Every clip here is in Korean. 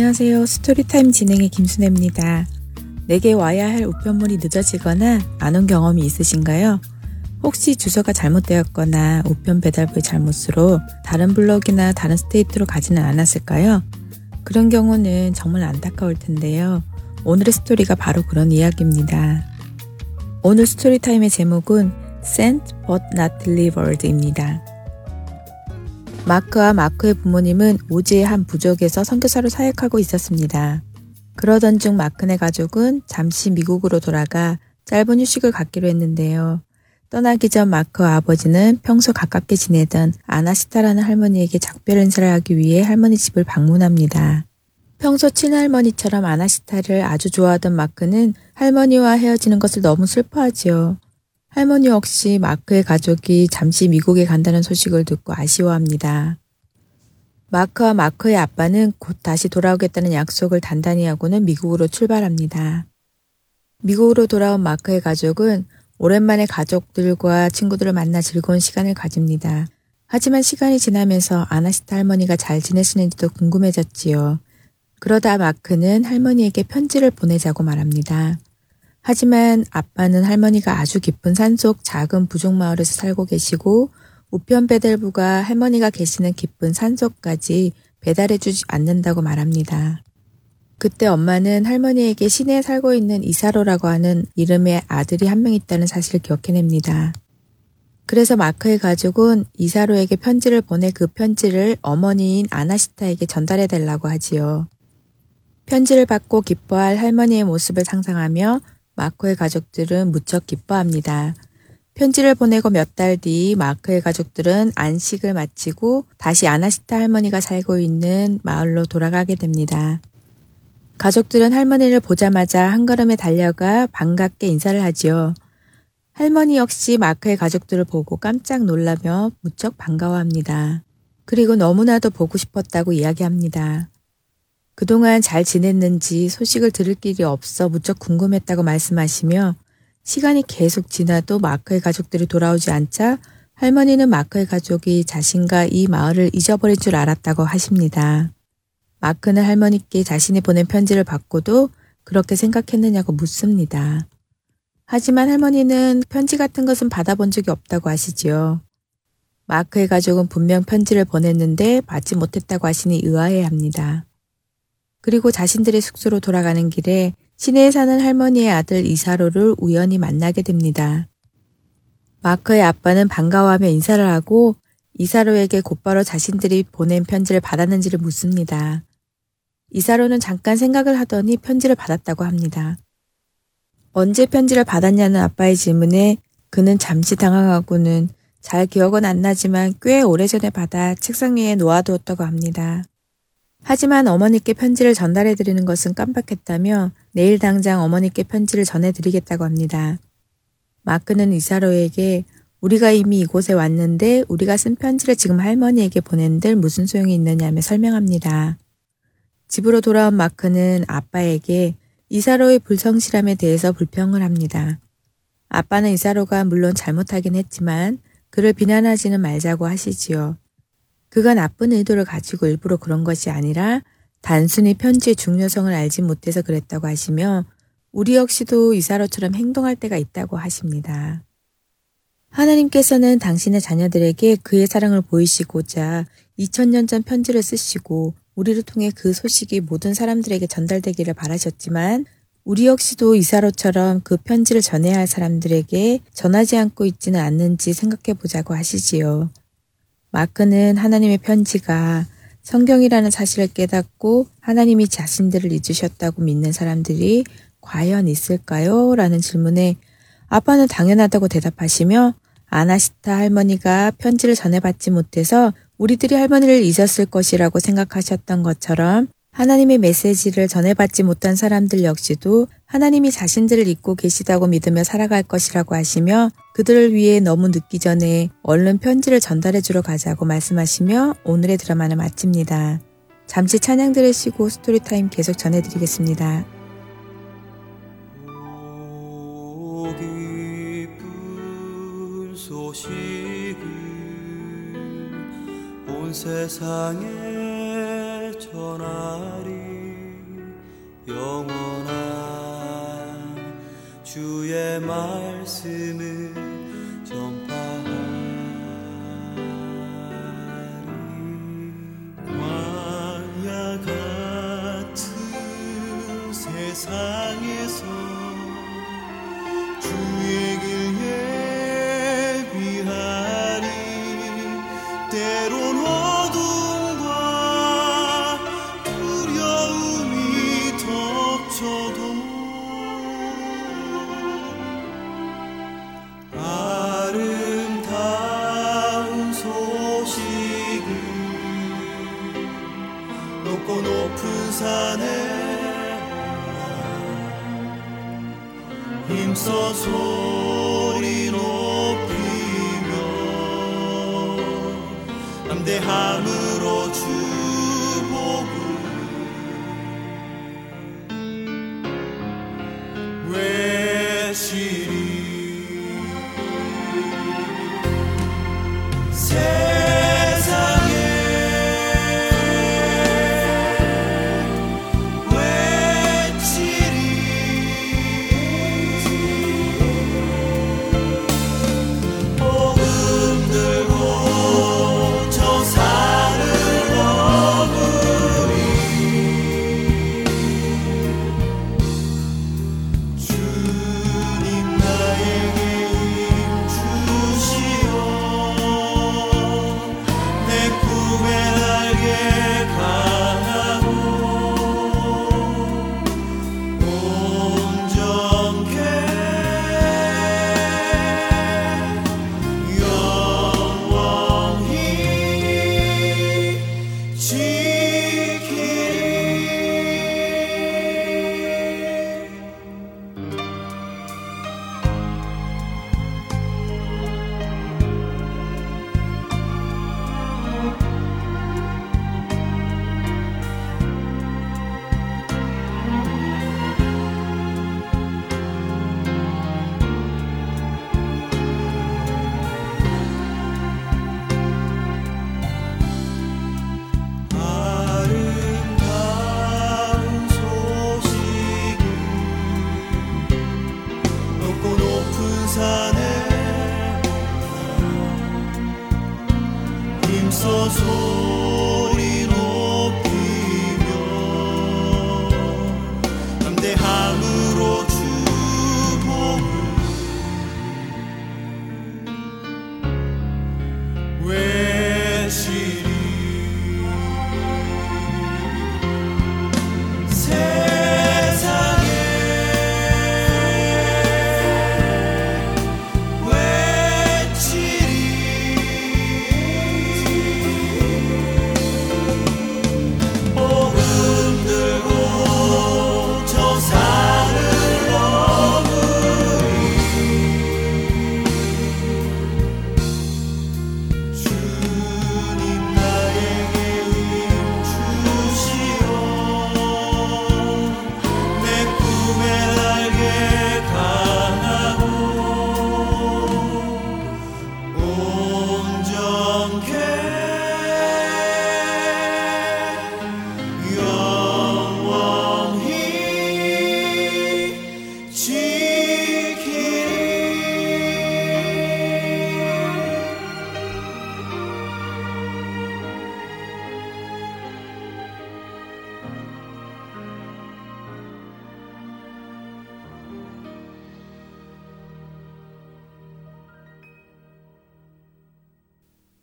안녕하세요. Story Time 진행의 김순혜입니다. 내게 와야 할 우편물이 늦어지거나 안 온 경험이 있으신가요? 혹시 주소가 잘못되었거나 우편 배달부의 잘못으로 다른 블록이나 다른 state로 가지는 않았을까요? 그런 경우는 정말 안타까울 텐데요. 오늘의 스토리가 바로 그런 이야기입니다. 오늘 Story Time의 제목은 Sent but not delivered입니다. 마크와 마크의 부모님은 오지의 한 부족에서 선교사로 사역하고 있었습니다. 그러던 중 마크네 가족은 잠시 미국으로 돌아가 짧은 휴식을 갖기로 했는데요. 떠나기 전 마크와 아버지는 평소 가깝게 지내던 아나시타라는 할머니에게 작별 인사를 하기 위해 할머니 집을 방문합니다. 평소 친할머니처럼 아나시타를 아주 좋아하던 마크는 할머니와 헤어지는 것을 너무 슬퍼하지요. 할머니 역시 마크의 가족이 잠시 미국에 간다는 소식을 듣고 아쉬워합니다. 마크와 마크의 아빠는 곧 다시 돌아오겠다는 약속을 단단히 하고는 미국으로 출발합니다. 미국으로 돌아온 마크의 가족은 오랜만에 가족들과 친구들을 만나 즐거운 시간을 가집니다. 하지만 시간이 지나면서 아나시타 할머니가 잘 지내시는지도 궁금해졌지요. 그러다 마크는 할머니에게 편지를 보내자고 말합니다. 하지만 아빠는 할머니가 아주 깊은 산속 작은 부족 마을에서 살고 계시고 우편 배달부가 할머니가 계시는 깊은 산속까지 배달해주지 않는다고 말합니다. 그때 엄마는 할머니에게 시내에 살고 있는 이사로라고 하는 이름의 아들이 한 명 있다는 사실을 기억해냅니다. 그래서 마크의 가족은 이사로에게 편지를 보내 그 편지를 어머니인 아나시타에게 전달해 달라고 하지요. 편지를 받고 기뻐할 할머니의 모습을 상상하며 마크의 가족들은 무척 기뻐합니다. 편지를 보내고 몇 달 뒤 마크의 가족들은 안식을 마치고 다시 아나시타 할머니가 살고 있는 마을로 돌아가게 됩니다. 가족들은 할머니를 보자마자 한 걸음에 달려가 반갑게 인사를 하지요. 할머니 역시 마크의 가족들을 보고 깜짝 놀라며 무척 반가워합니다. 그리고 너무나도 보고 싶었다고 이야기합니다. 그동안 잘 지냈는지 소식을 들을 길이 없어 무척 궁금했다고 말씀하시며 시간이 계속 지나도 마크의 가족들이 돌아오지 않자 할머니는 마크의 가족이 자신과 이 마을을 잊어버릴 줄 알았다고 하십니다. 마크는 할머니께 자신이 보낸 편지를 받고도 그렇게 생각했느냐고 묻습니다. 하지만 할머니는 편지 같은 것은 받아본 적이 없다고 하시지요. 마크의 가족은 분명 편지를 보냈는데 받지 못했다고 하시니 의아해 합니다. 그리고 자신들의 숙소로 돌아가는 길에 시내에 사는 할머니의 아들 이사로를 우연히 만나게 됩니다. 마크의 아빠는 반가워하며 인사를 하고 이사로에게 곧바로 자신들이 보낸 편지를 받았는지를 묻습니다. 이사로는 잠깐 생각을 하더니 편지를 받았다고 합니다. 언제 편지를 받았냐는 아빠의 질문에 그는 잠시 당황하고는 잘 기억은 안 나지만 꽤 오래전에 받아 책상 위에 놓아두었다고 합니다. 하지만 어머니께 편지를 전달해 드리는 것은 깜빡했다며 내일 당장 어머니께 편지를 전해 드리겠다고 합니다. 마크는 이사로에게 우리가 이미 이곳에 왔는데 우리가 쓴 편지를 지금 할머니에게 보낸들 무슨 소용이 있느냐며 설명합니다. 집으로 돌아온 마크는 아빠에게 이사로의 불성실함에 대해서 불평을 합니다. 아빠는 이사로가 물론 잘못하긴 했지만 그를 비난하지는 말자고 하시지요. 그가 나쁜 의도를 가지고 일부러 그런 것이 아니라 단순히 편지의 중요성을 알지 못해서 그랬다고 하시며 우리 역시도 이사로처럼 행동할 때가 있다고 하십니다. 하나님께서는 당신의 자녀들에게 그의 사랑을 보이시고자 2000년 전 편지를 쓰시고 우리를 통해 그 소식이 모든 사람들에게 전달되기를 바라셨지만 우리 역시도 이사로처럼 그 편지를 전해야 할 사람들에게 전하지 않고 있지는 않는지 생각해 보자고 하시지요. 마크는 하나님의 편지가 성경이라는 사실을 깨닫고 하나님이 자신들을 잊으셨다고 믿는 사람들이 과연 있을까요? 라는 질문에 아빠는 당연하다고 대답하시며 아나시타 할머니가 편지를 전해받지 못해서 우리들이 할머니를 잊었을 것이라고 생각하셨던 것처럼 하나님의 메시지를 전해받지 못한 사람들 역시도 하나님이 자신들을 잊고 계시다고 믿으며 살아갈 것이라고 하시며 그들을 위해 너무 늦기 전에 얼른 편지를 전달해 주러 가자고 말씀하시며 오늘의 드라마는 마칩니다. 잠시 찬양 들으시고 스토리타임 계속 전해드리겠습니다. 온 세상에 전하리 말씀을 전파하리. 광야 같은 세상에서 주의 길 산에 힘써 소리 높이며 담대함으로 주복을 외치 지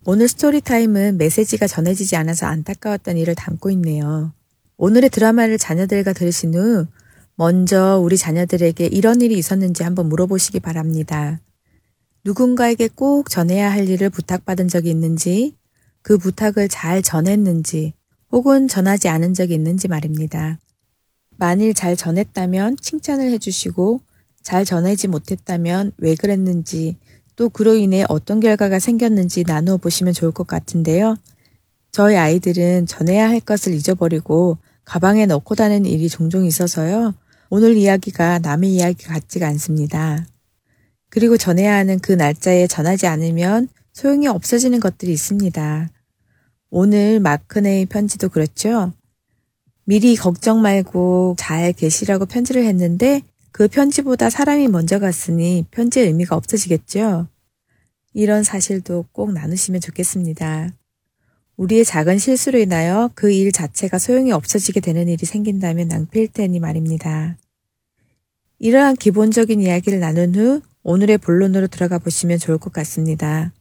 오늘 스토리타임은 메시지가 전해지지 않아서 안타까웠던 일을 담고 있네요. 오늘의 드라마를 자녀들과 들으신 후 먼저 우리 자녀들에게 이런 일이 있었는지 한번 물어보시기 바랍니다. 누군가에게 꼭 전해야 할 일을 부탁받은 적이 있는지, 그 부탁을 잘 전했는지, 혹은 전하지 않은 적이 있는지 말입니다. 만일 잘 전했다면 칭찬을 해주시고, 잘 전하지 못했다면 왜 그랬는지, 또 그로 인해 어떤 결과가 생겼는지 나누어 보시면 좋을 것 같은데요. 저희 아이들은 전해야 할 것을 잊어버리고 가방에 넣고 다니는 일이 종종 있어서요. 오늘 이야기가 남의 이야기 같지가 않습니다. 그리고 전해야 하는 그 날짜에 전하지 않으면 소용이 없어지는 것들이 있습니다. 오늘 마크네의 편지도 그렇죠. 미리 걱정 말고 잘 계시라고 편지를 했는데 그 편지보다 사람이 먼저 갔으니 편지의 의미가 없어지겠죠? 이런 사실도 꼭 나누시면 좋겠습니다. 우리의 작은 실수로 인하여 그 일 자체가 소용이 없어지게 되는 일이 생긴다면 낭패일 테니 말입니다. 이러한 기본적인 이야기를 나눈 후 오늘의 본론으로 들어가 보시면 좋을 것 같습니다.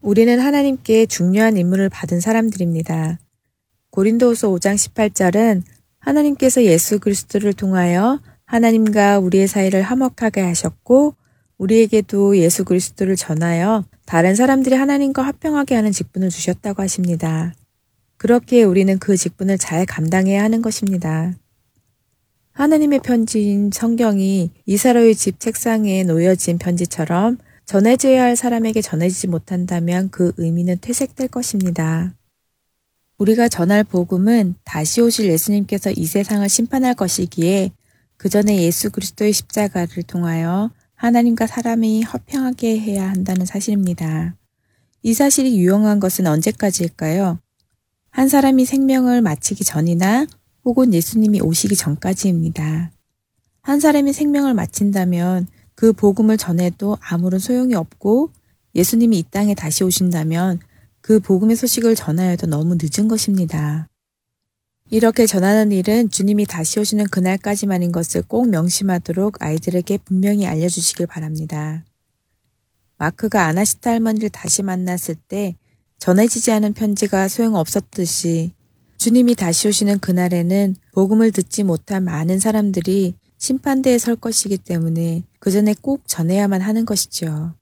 우리는 하나님께 중요한 임무를 받은 사람들입니다. 고린도후서 5장 18절은 하나님께서 예수 그리스도를 통하여 하나님과 우리의 사이를 화목하게 하셨고 우리에게도 예수 그리스도를 전하여 다른 사람들이 하나님과 화평하게 하는 직분을 주셨다고 하십니다. 그렇게 우리는 그 직분을 잘 감당해야 하는 것입니다. 하나님의 편지인 성경이 이사로의 집 책상에 놓여진 편지처럼 전해져야 할 사람에게 전해지지 못한다면 그 의미는 퇴색될 것입니다. 우리가 전할 복음은 다시 오실 예수님께서 이 세상을 심판할 것이기에 그 전에 예수 그리스도의 십자가를 통하여 하나님과 사람이 화평하게 해야 한다는 사실입니다. 이 사실이 유용한 것은 언제까지일까요? 한 사람이 생명을 마치기 전이나 혹은 예수님이 오시기 전까지입니다. 한 사람이 생명을 마친다면 그 복음을 전해도 아무런 소용이 없고 예수님이 이 땅에 다시 오신다면 그 복음의 소식을 전하여도 너무 늦은 것입니다. 이렇게 전하는 일은 주님이 다시 오시는 그날까지만인 것을 꼭 명심하도록 아이들에게 분명히 알려주시길 바랍니다. 마크가 아나시타 할머니를 다시 만났을 때 전해지지 않은 편지가 소용없었듯이 주님이 다시 오시는 그날에는 복음을 듣지 못한 많은 사람들이 심판대에 설 것이기 때문에 그 전에 꼭 전해야만 하는 것이죠.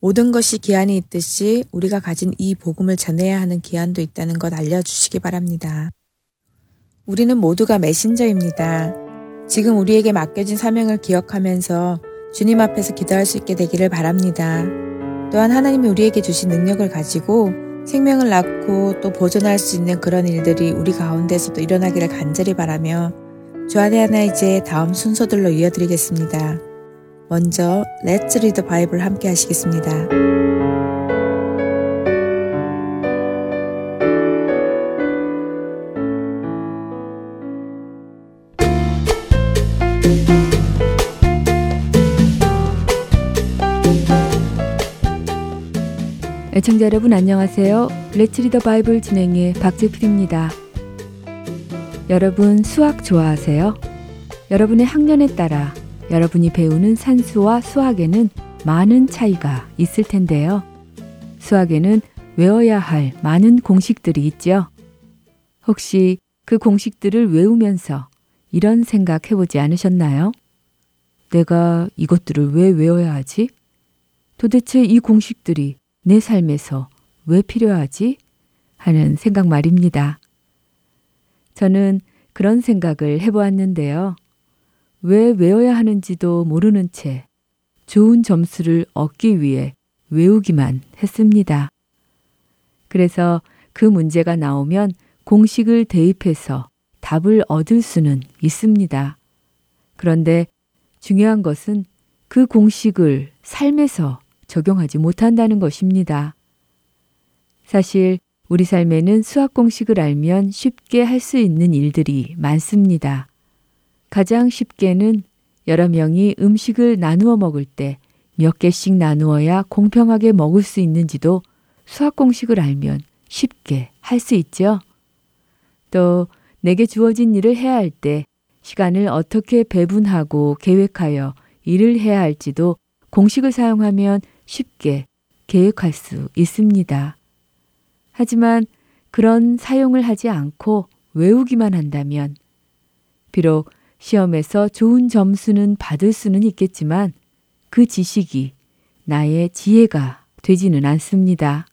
모든 것이 기한이 있듯이 우리가 가진 이 복음을 전해야 하는 기한도 있다는 것 알려주시기 바랍니다. 우리는 모두가 메신저입니다. 지금 우리에게 맡겨진 사명을 기억하면서 주님 앞에서 기도할 수 있게 되기를 바랍니다. 또한 하나님이 우리에게 주신 능력을 가지고 생명을 낳고 또 보존할 수 있는 그런 일들이 우리 가운데서도 일어나기를 간절히 바라며 주안의 하나 이제 다음 순서들로 이어드리겠습니다. 먼저 Let's Read the Bible 함께 하시겠습니다. 애청자 여러분 안녕하세요. 레츠리더 바이블 진행의 박재필입니다. 여러분 수학 좋아하세요? 여러분의 학년에 따라 여러분이 배우는 산수와 수학에는 많은 차이가 있을 텐데요. 수학에는 외워야 할 많은 공식들이 있죠. 혹시 그 공식들을 외우면서 이런 생각 해보지 않으셨나요? 내가 이것들을 왜 외워야 하지? 도대체 이 공식들이 내 삶에서 왜 필요하지? 하는 생각 말입니다. 저는 그런 생각을 해보았는데요. 왜 외워야 하는지도 모르는 채 좋은 점수를 얻기 위해 외우기만 했습니다. 그래서 그 문제가 나오면 공식을 대입해서 답을 얻을 수는 있습니다. 그런데 중요한 것은 그 공식을 삶에서 적용하지 못한다는 것입니다. 사실 우리 삶에는 수학 공식을 알면 쉽게 할 수 있는 일들이 많습니다. 가장 쉽게는 여러 명이 음식을 나누어 먹을 때 몇 개씩 나누어야 공평하게 먹을 수 있는지도 수학 공식을 알면 쉽게 할 수 있죠. 또 내게 주어진 일을 해야 할 때 시간을 어떻게 배분하고 계획하여 일을 해야 할지도 공식을 사용하면 쉽게 계획할 수 있습니다. 하지만 그런 사용을 하지 않고 외우기만 한다면 비록 시험에서 좋은 점수는 받을 수는 있겠지만 그 지식이 나의 지혜가 되지는 않습니다.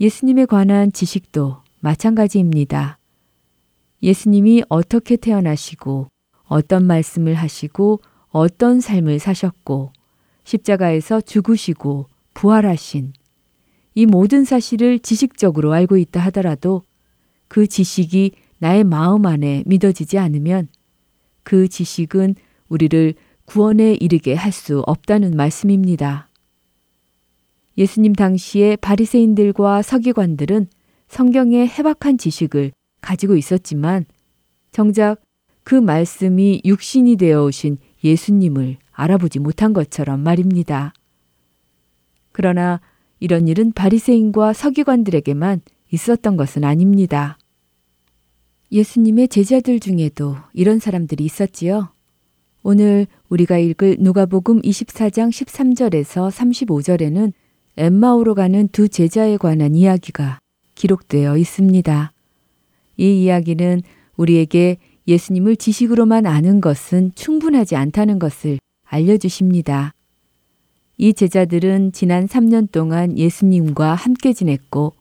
예수님에 관한 지식도 마찬가지입니다. 예수님이 어떻게 태어나시고 어떤 말씀을 하시고 어떤 삶을 사셨고 십자가에서 죽으시고 부활하신 이 모든 사실을 지식적으로 알고 있다 하더라도 그 지식이 나의 마음 안에 믿어지지 않으면 그 지식은 우리를 구원에 이르게 할 수 없다는 말씀입니다. 예수님 당시의 바리새인들과 서기관들은 성경의 해박한 지식을 가지고 있었지만 정작 그 말씀이 육신이 되어 오신 예수님을 알아보지 못한 것처럼 말입니다. 그러나 이런 일은 바리새인과 서기관들에게만 있었던 것은 아닙니다. 예수님의 제자들 중에도 이런 사람들이 있었지요. 오늘 우리가 읽을 누가복음 24장 13절에서 35절에는 엠마오로 가는 두 제자에 관한 이야기가 기록되어 있습니다. 이 이야기는 우리에게 예수님을 지식으로만 아는 것은 충분하지 않다는 것을 알려주십니다. 이 제자들은 지난 3년 동안 예수님과 함께 지냈고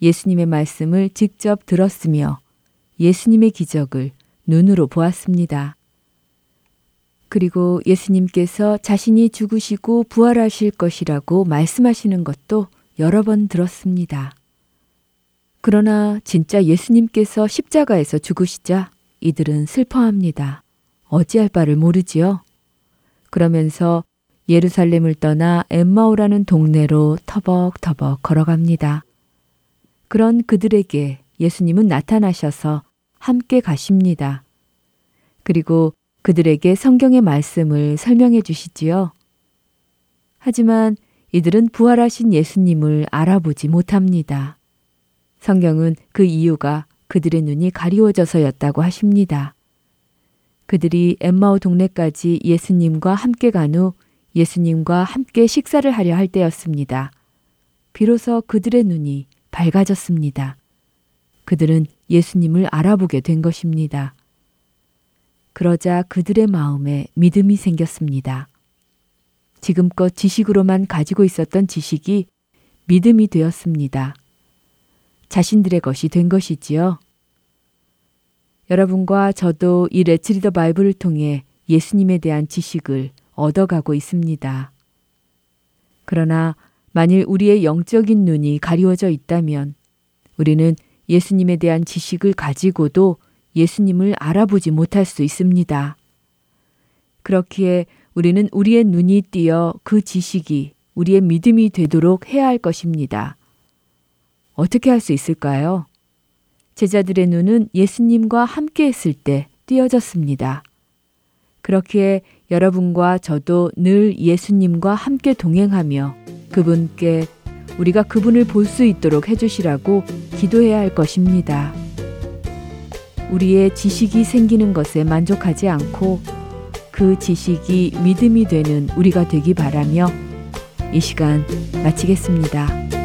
예수님의 말씀을 직접 들었으며 예수님의 기적을 눈으로 보았습니다. 그리고 예수님께서 자신이 죽으시고 부활하실 것이라고 말씀하시는 것도 여러 번 들었습니다. 그러나 진짜 예수님께서 십자가에서 죽으시자 이들은 슬퍼합니다. 어찌할 바를 모르지요. 그러면서 예루살렘을 떠나 엠마오라는 동네로 터벅터벅 걸어갑니다. 그런 그들에게 예수님은 나타나셔서 함께 가십니다. 그리고 그들에게 성경의 말씀을 설명해 주시지요. 하지만 이들은 부활하신 예수님을 알아보지 못합니다. 성경은 그 이유가 그들의 눈이 가리워져서였다고 하십니다. 그들이 엠마오 동네까지 예수님과 함께 간 후 예수님과 함께 식사를 하려 할 때였습니다. 비로소 그들의 눈이 밝아졌습니다. 그들은 예수님을 알아보게 된 것입니다. 그러자 그들의 마음에 믿음이 생겼습니다. 지금껏 지식으로만 가지고 있었던 지식이 믿음이 되었습니다. 자신들의 것이 된 것이지요. 여러분과 저도 이 레츠리더 바이블을 통해 예수님에 대한 지식을 얻어가고 있습니다. 그러나 만일 우리의 영적인 눈이 가리워져 있다면 우리는 예수님에 대한 지식을 가지고도 예수님을 알아보지 못할 수 있습니다. 그렇기에 우리는 우리의 눈이 띄어 그 지식이 우리의 믿음이 되도록 해야 할 것입니다. 어떻게 할 수 있을까요? 제자들의 눈은 예수님과 함께 했을 때 띄어졌습니다. 그렇기에 여러분과 저도 늘 예수님과 함께 동행하며 그분께 우리가 그분을 볼 수 있도록 해주시라고 기도해야 할 것입니다. 우리의 지식이 생기는 것에 만족하지 않고 그 지식이 믿음이 되는 우리가 되기 바라며 이 시간 마치겠습니다.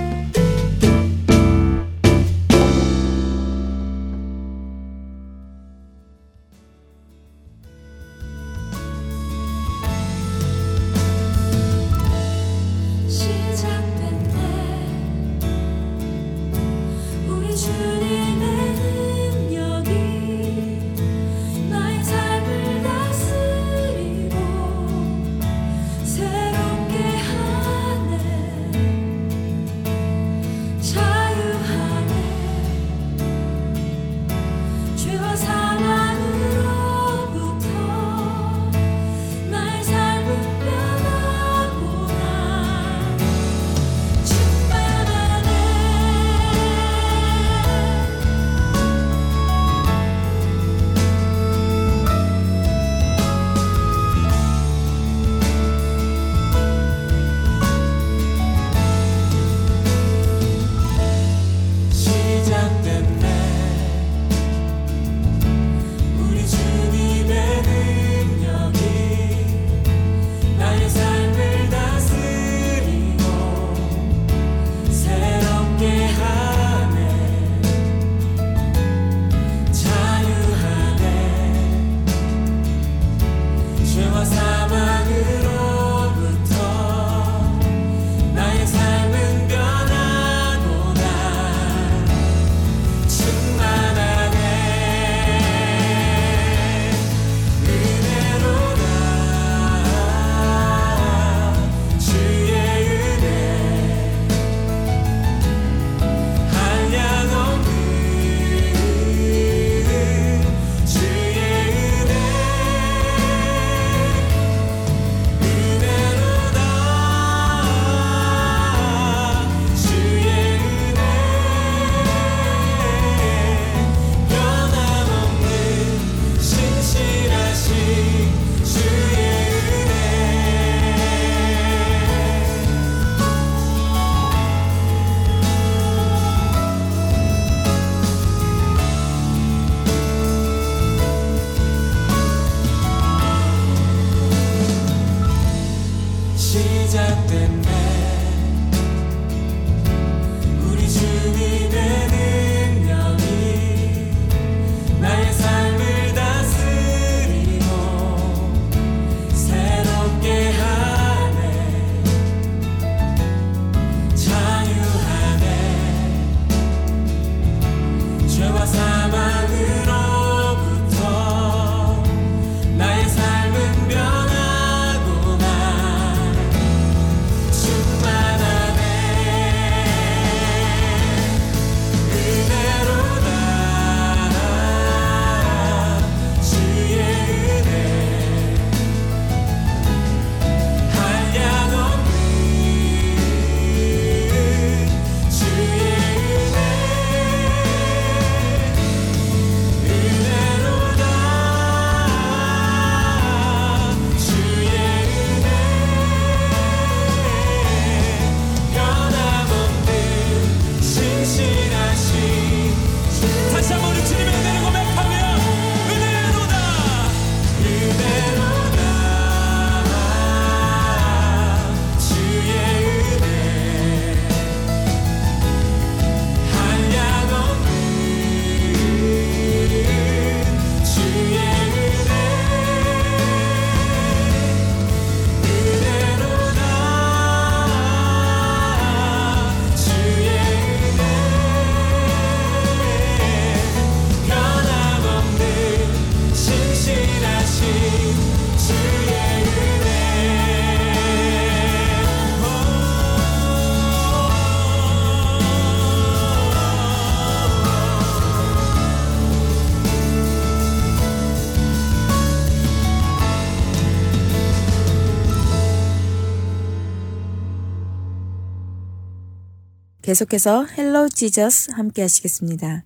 계속해서 Jesus 함께 하시겠습니다.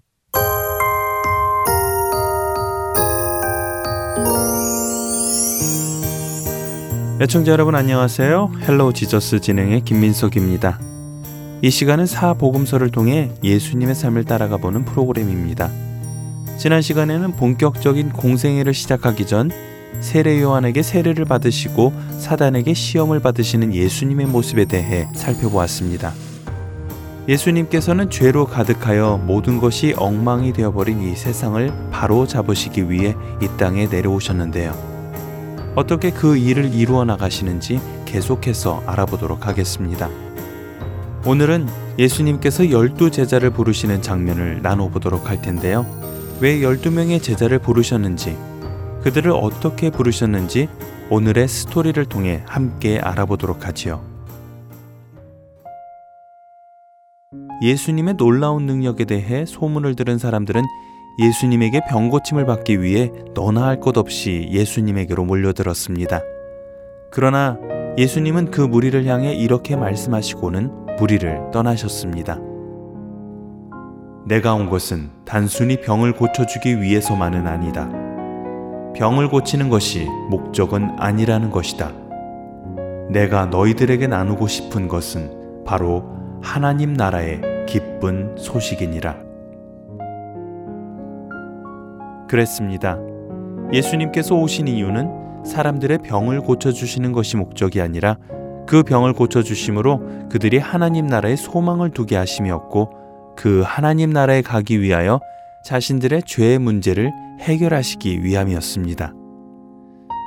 애청자 여러분 안녕하세요. Hello Jesus 진행의 김민석입니다. 이 시간은 사복음서를 통해 예수님의 삶을 따라가 보는 프로그램입니다. 지난 시간에는 본격적인 공생애를 시작하기 전 세례 요한에게 세례를 받으시고 사단에게 시험을 받으시는 예수님의 모습에 대해 살펴보았습니다. 예수님께서는 죄로 가득하여 모든 것이 엉망이 되어버린 이 세상을 바로 잡으시기 위해 이 땅에 내려오셨는데요. 어떻게 그 일을 이루어 나가시는지 계속해서 알아보도록 하겠습니다. 오늘은 예수님께서 열두 제자를 부르시는 장면을 나눠보도록 할 텐데요. 왜 열두 명의 제자를 부르셨는지, 그들을 어떻게 부르셨는지 오늘의 스토리를 통해 함께 알아보도록 하지요. 예수님의 놀라운 능력에 대해 소문을 들은 사람들은 예수님에게 병고침을 받기 위해 너나 할 것 없이 예수님에게로 몰려들었습니다. 그러나 예수님은 그 무리를 향해 이렇게 말씀하시고는 무리를 떠나셨습니다. 내가 온 것은 단순히 병을 고쳐주기 위해서만은 아니다. 병을 고치는 것이 목적은 아니라는 것이다. 내가 너희들에게 나누고 싶은 것은 바로 하나님 나라의 기쁜 소식이니라. 그랬습니다. 예수님께서 오신 이유는 사람들의 병을 고쳐주시는 것이 목적이 아니라 그 병을 고쳐주심으로 그들이 하나님 나라에 소망을 두게 하심이었고 그 하나님 나라에 가기 위하여 자신들의 죄의 문제를 해결하시기 위함이었습니다.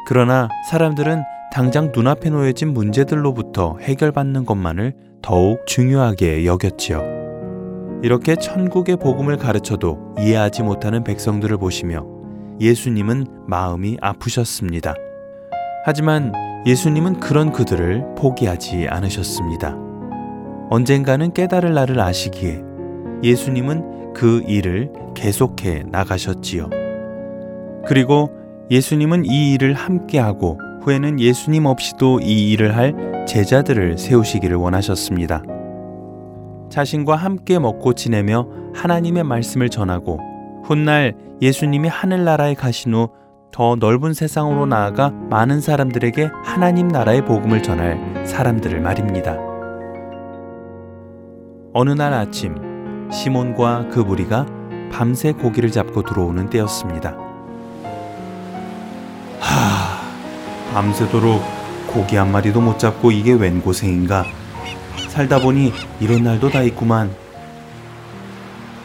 그러나 사람들은 당장 눈앞에 놓여진 문제들로부터 해결받는 것만을 더욱 중요하게 여겼지요. 이렇게 천국의 복음을 가르쳐도 이해하지 못하는 백성들을 보시며 예수님은 마음이 아프셨습니다. 하지만 예수님은 그런 그들을 포기하지 않으셨습니다. 언젠가는 깨달을 날을 아시기에 예수님은 그 일을 계속해 나가셨지요. 그리고 예수님은 이 일을 함께하고 후에는 예수님 없이도 이 일을 할 제자들을 세우시기를 원하셨습니다. 자신과 함께 먹고 지내며 하나님의 말씀을 전하고 훗날 예수님이 하늘나라에 가신 후 더 넓은 세상으로 나아가 많은 사람들에게 하나님 나라의 복음을 전할 사람들을 말입니다. 어느 날 아침 시몬과 그 무리가 밤새 고기를 잡고 들어오는 때였습니다. 하, 밤새도록 고기 한 마리도 못 잡고 이게 웬 고생인가? 살다 보니 이런 날도 다 있구만.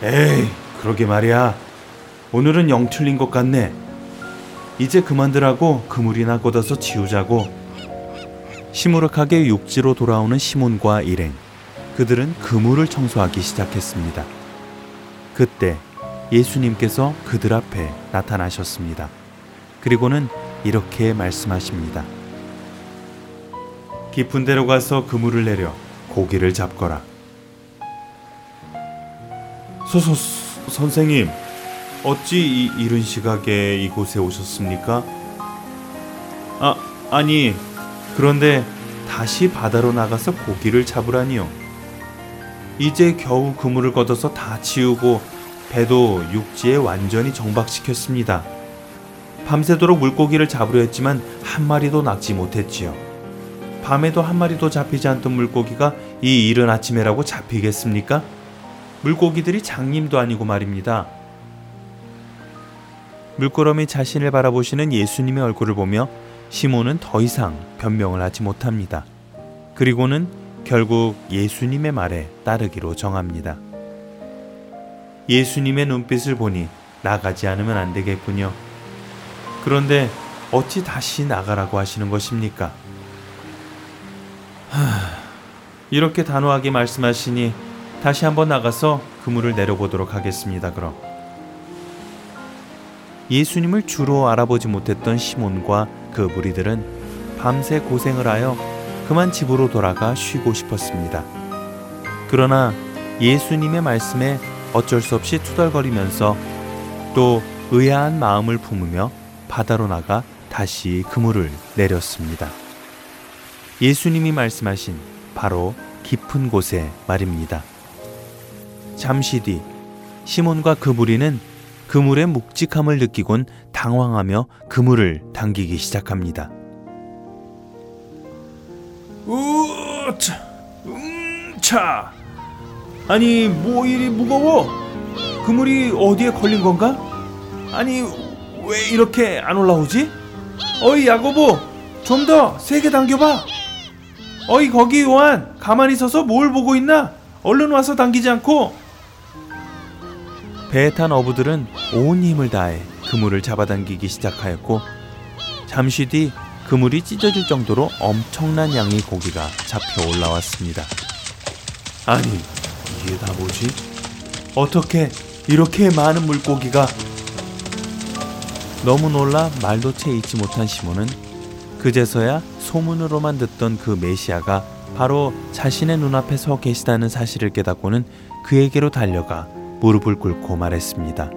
에이, 그러게 말이야. 오늘은 영 틀린 것 같네. 이제 그만들라고 그물이나 걷어서 지우자고. 시무룩하게 육지로 돌아오는 시몬과 일행. 그들은 그물을 청소하기 시작했습니다. 그때 예수님께서 그들 앞에 나타나셨습니다. 그리고는 이렇게 말씀하십니다. 깊은 데로 가서 그물을 내려 고기를 잡거라. 소소 선생님, 어찌 이 이른 시각에 이곳에 오셨습니까? 아, 아니, 그런데 다시 바다로 나가서 고기를 잡으라니요. 이제 겨우 그물을 걷어서 다 치우고 배도 육지에 완전히 정박시켰습니다. 밤새도록 물고기를 잡으려 했지만 한 마리도 낚지 못했지요. 밤에도 한 마리도 잡히지 않던 물고기가 이 이른 아침에라고 잡히겠습니까? 물고기들이 장님도 아니고 말입니다. 물끄러미 자신을 바라보시는 예수님의 얼굴을 보며 시몬은 더 이상 변명을 하지 못합니다. 그리고는 결국 예수님의 말에 따르기로 정합니다. 예수님의 눈빛을 보니 나가지 않으면 안 되겠군요. 그런데 어찌 다시 나가라고 하시는 것입니까? 이렇게 단호하게 말씀하시니 다시 한번 나가서 그물을 내려보도록 하겠습니다. 그럼 예수님을 주로 알아보지 못했던 시몬과 그 무리들은 밤새 고생을 하여 그만 집으로 돌아가 쉬고 싶었습니다. 그러나 예수님의 말씀에 어쩔 수 없이 투덜거리면서 또 의아한 마음을 품으며 바다로 나가 다시 그물을 내렸습니다. 예수님이 말씀하신 바로 깊은 곳에 말입니다. 잠시 뒤 시몬과 그 무리는 그물의 묵직함을 느끼곤 당황하며 그물을 당기기 시작합니다. 우차, 음차. 아니 뭐 이리 무거워? 그물이 어디에 걸린 건가? 아니 왜 이렇게 안 올라오지? 어이 야고보, 좀 더 세게 당겨봐. 어이 거기 요한, 가만히 서서 뭘 보고 있나? 얼른 와서 당기지 않고. 배에 탄 어부들은 온 힘을 다해 그물을 잡아당기기 시작하였고 잠시 뒤 그물이 찢어질 정도로 엄청난 양의 고기가 잡혀 올라왔습니다. 아니 이게 다 뭐지? 어떻게 이렇게 많은 물고기가 너무 놀라 말도 채 잊지 못한 시몬은 그제서야 소문으로만 듣던 그 메시아가 바로 자신의 눈앞에 서 계시다는 사실을 깨닫고는 그에게로 달려가 무릎을 꿇고 말했습니다.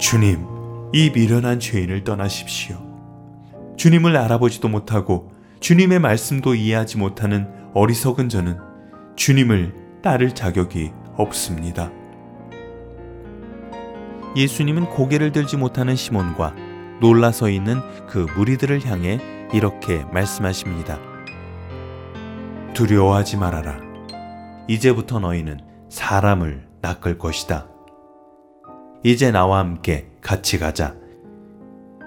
주님, 이 미련한 죄인을 떠나십시오. 주님을 알아보지도 못하고 주님의 말씀도 이해하지 못하는 어리석은 저는 주님을 따를 자격이 없습니다. 예수님은 고개를 들지 못하는 시몬과 놀라 서 있는 그 무리들을 향해 이렇게 말씀하십니다. 두려워하지 말아라. 이제부터 너희는 사람을 낚을 것이다. 이제 나와 함께 같이 가자.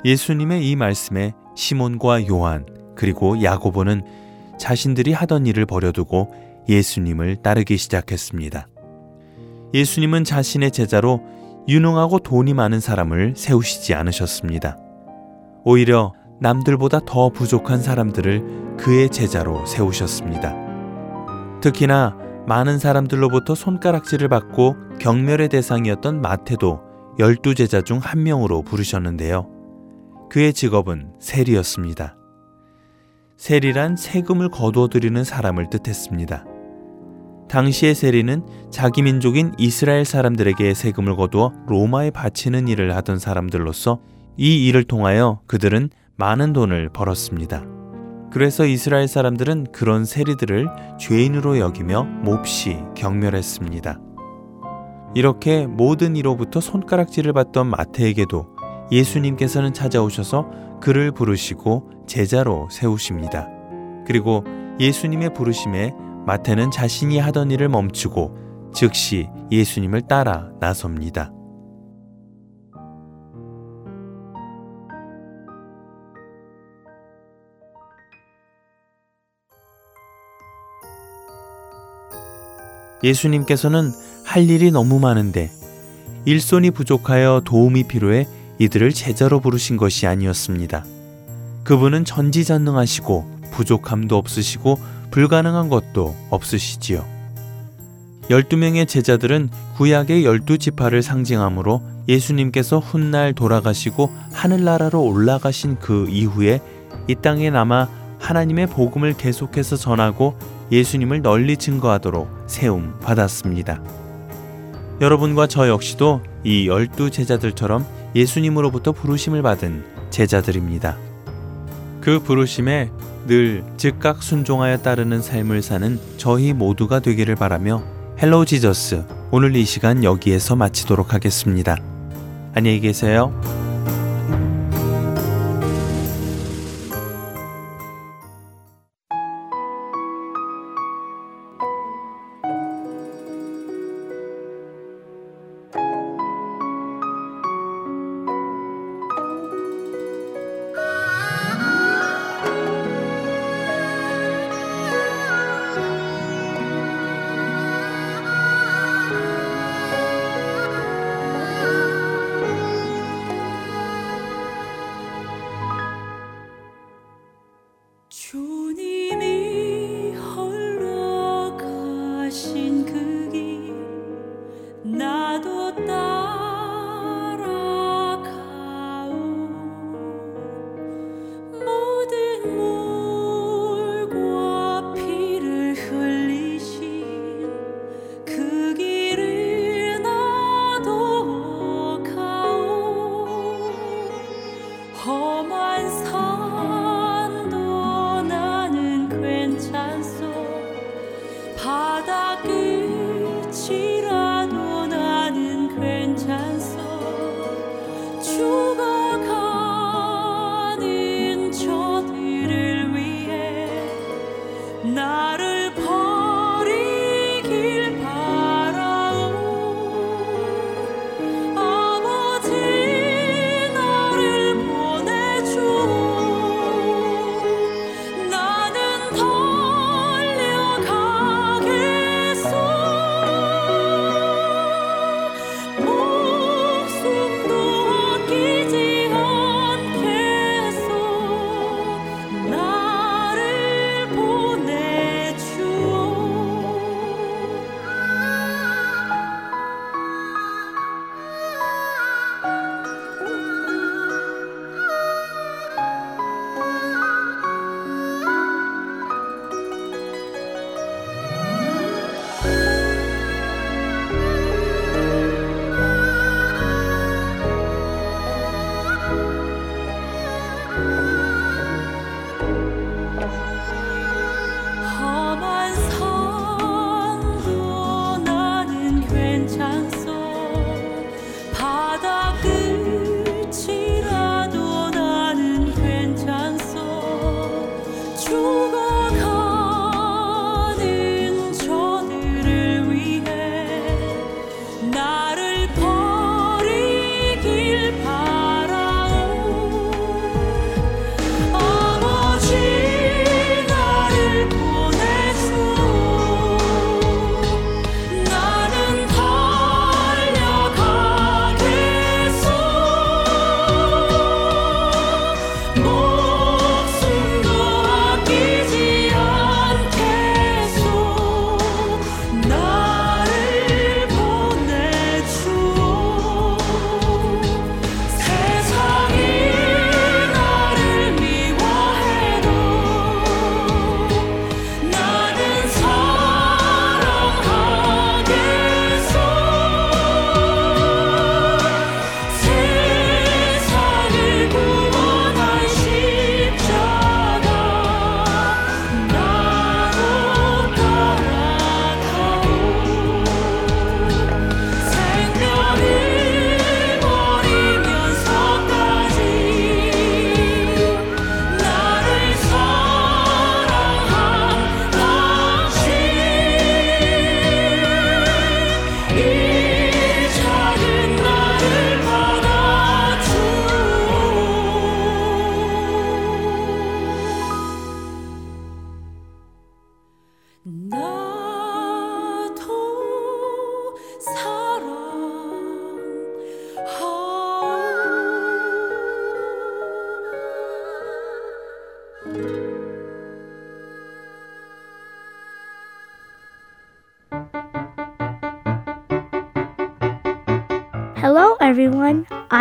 예수님의 이 말씀에 시몬과 요한 그리고 야고보는 자신들이 하던 일을 버려두고 예수님을 따르기 시작했습니다. 예수님은 자신의 제자로 유능하고 돈이 많은 사람을 세우시지 않으셨습니다. 오히려 남들보다 더 부족한 사람들을 그의 제자로 세우셨습니다. 특히나 많은 사람들로부터 손가락질을 받고 경멸의 대상이었던 마태도 열두 제자 중 한 명으로 부르셨는데요. 그의 직업은 세리였습니다. 세리란 세금을 거두어들이는 사람을 뜻했습니다. 당시의 세리는 자기 민족인 이스라엘 사람들에게 세금을 거두어 로마에 바치는 일을 하던 사람들로서 이 일을 통하여 그들은 많은 돈을 벌었습니다. 그래서 이스라엘 사람들은 그런 세리들을 죄인으로 여기며 몹시 경멸했습니다. 이렇게 모든 이로부터 손가락질을 받던 마태에게도 예수님께서는 찾아오셔서 그를 부르시고 제자로 세우십니다. 그리고 예수님의 부르심에 마태는 자신이 하던 일을 멈추고 즉시 예수님을 따라 나섭니다. 예수님께서는 할 일이 너무 많은데 일손이 부족하여 도움이 필요해 이들을 제자로 부르신 것이 아니었습니다. 그분은 전지전능하시고 부족함도 없으시고 불가능한 것도 없으시지요. 12명의 제자들은 구약의 열두 지파를 상징하므로 예수님께서 훗날 돌아가시고 하늘나라로 올라가신 그 이후에 이 땅에 남아 하나님의 복음을 계속해서 전하고 예수님을 널리 증거하도록 세움 받았습니다. 여러분과 저 역시도 이 열두 제자들처럼 예수님으로부터 부르심을 받은 제자들입니다. 그 부르심에 늘 즉각 순종하여 따르는 삶을 사는 저희 모두가 되기를 바라며 Hello Jesus 오늘 이 시간 여기에서 마치도록 하겠습니다. 안녕히 계세요.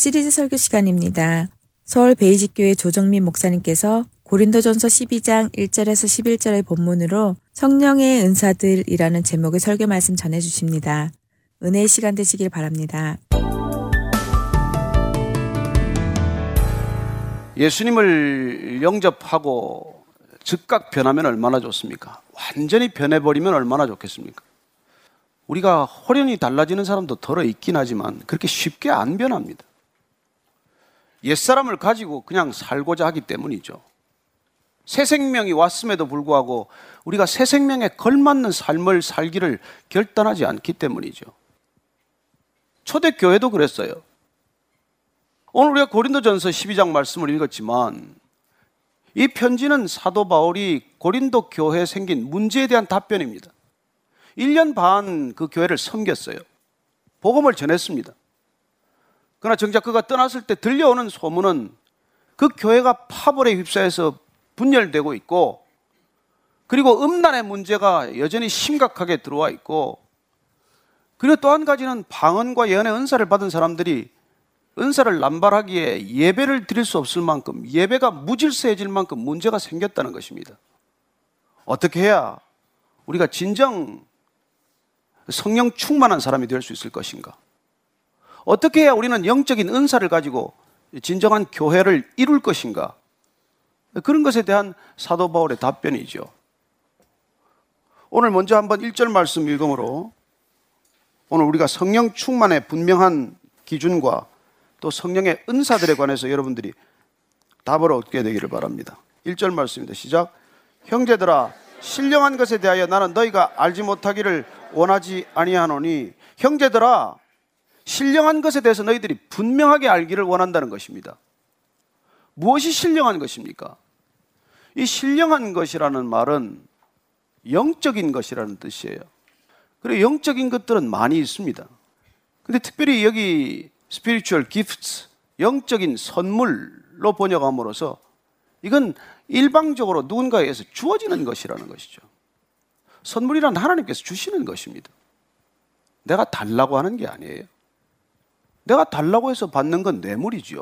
시리즈 설교 시간입니다. 서울 베이직교회 조정민 목사님께서 고린도전서 12장 1절에서 11절의 본문으로 성령의 은사들이라는 제목의 설교 말씀 전해 주십니다. 은혜의 시간 되시길 바랍니다. 예수님을 영접하고 즉각 변하면 얼마나 좋습니까? 완전히 변해버리면 얼마나 좋겠습니까? 우리가 호련히 달라지는 사람도 덜어 있긴 하지만 그렇게 쉽게 안 변합니다. 옛사람을 가지고 그냥 살고자 하기 때문이죠. 새 생명이 왔음에도 불구하고 우리가 새 생명에 걸맞는 삶을 살기를 결단하지 않기 때문이죠. 초대교회도 그랬어요. 오늘 우리가 고린도전서 12장 말씀을 읽었지만 이 편지는 사도 바울이 고린도 교회에 생긴 문제에 대한 답변입니다. 1년 반 그 교회를 섬겼어요. 복음을 전했습니다. 그러나 정작 그가 떠났을 때 들려오는 소문은 그 교회가 파벌에 휩싸여서 분열되고 있고 그리고 음란의 문제가 여전히 심각하게 들어와 있고 그리고 또 한 가지는 방언과 예언의 은사를 받은 사람들이 은사를 남발하기에 예배를 드릴 수 없을 만큼 예배가 무질서해질 만큼 문제가 생겼다는 것입니다. 어떻게 해야 우리가 진정 성령 충만한 사람이 될 수 있을 것인가? 어떻게 해야 우리는 영적인 은사를 가지고 진정한 교회를 이룰 것인가? 그런 것에 대한 사도 바울의 답변이죠. 오늘 먼저 한번 1절 말씀 읽음으로 오늘 우리가 성령 충만의 분명한 기준과 또 성령의 은사들에 관해서 여러분들이 답을 얻게 되기를 바랍니다. 1절 말씀입니다. 시작. 형제들아 신령한 것에 대하여 나는 너희가 알지 못하기를 원하지 아니하노니 형제들아 신령한 것에 대해서 너희들이 분명하게 알기를 원한다는 것입니다. 무엇이 신령한 것입니까? 이 신령한 것이라는 말은 영적인 것이라는 뜻이에요. 그리고 영적인 것들은 많이 있습니다. 근데 특별히 여기 spiritual gifts, 영적인 선물로 번역함으로써 이건 일방적으로 누군가에 의해서 주어지는 것이라는 것이죠. 선물이란 하나님께서 주시는 것입니다. 내가 달라고 하는 게 아니에요. 내가 달라고 해서 받는 건 뇌물이지요.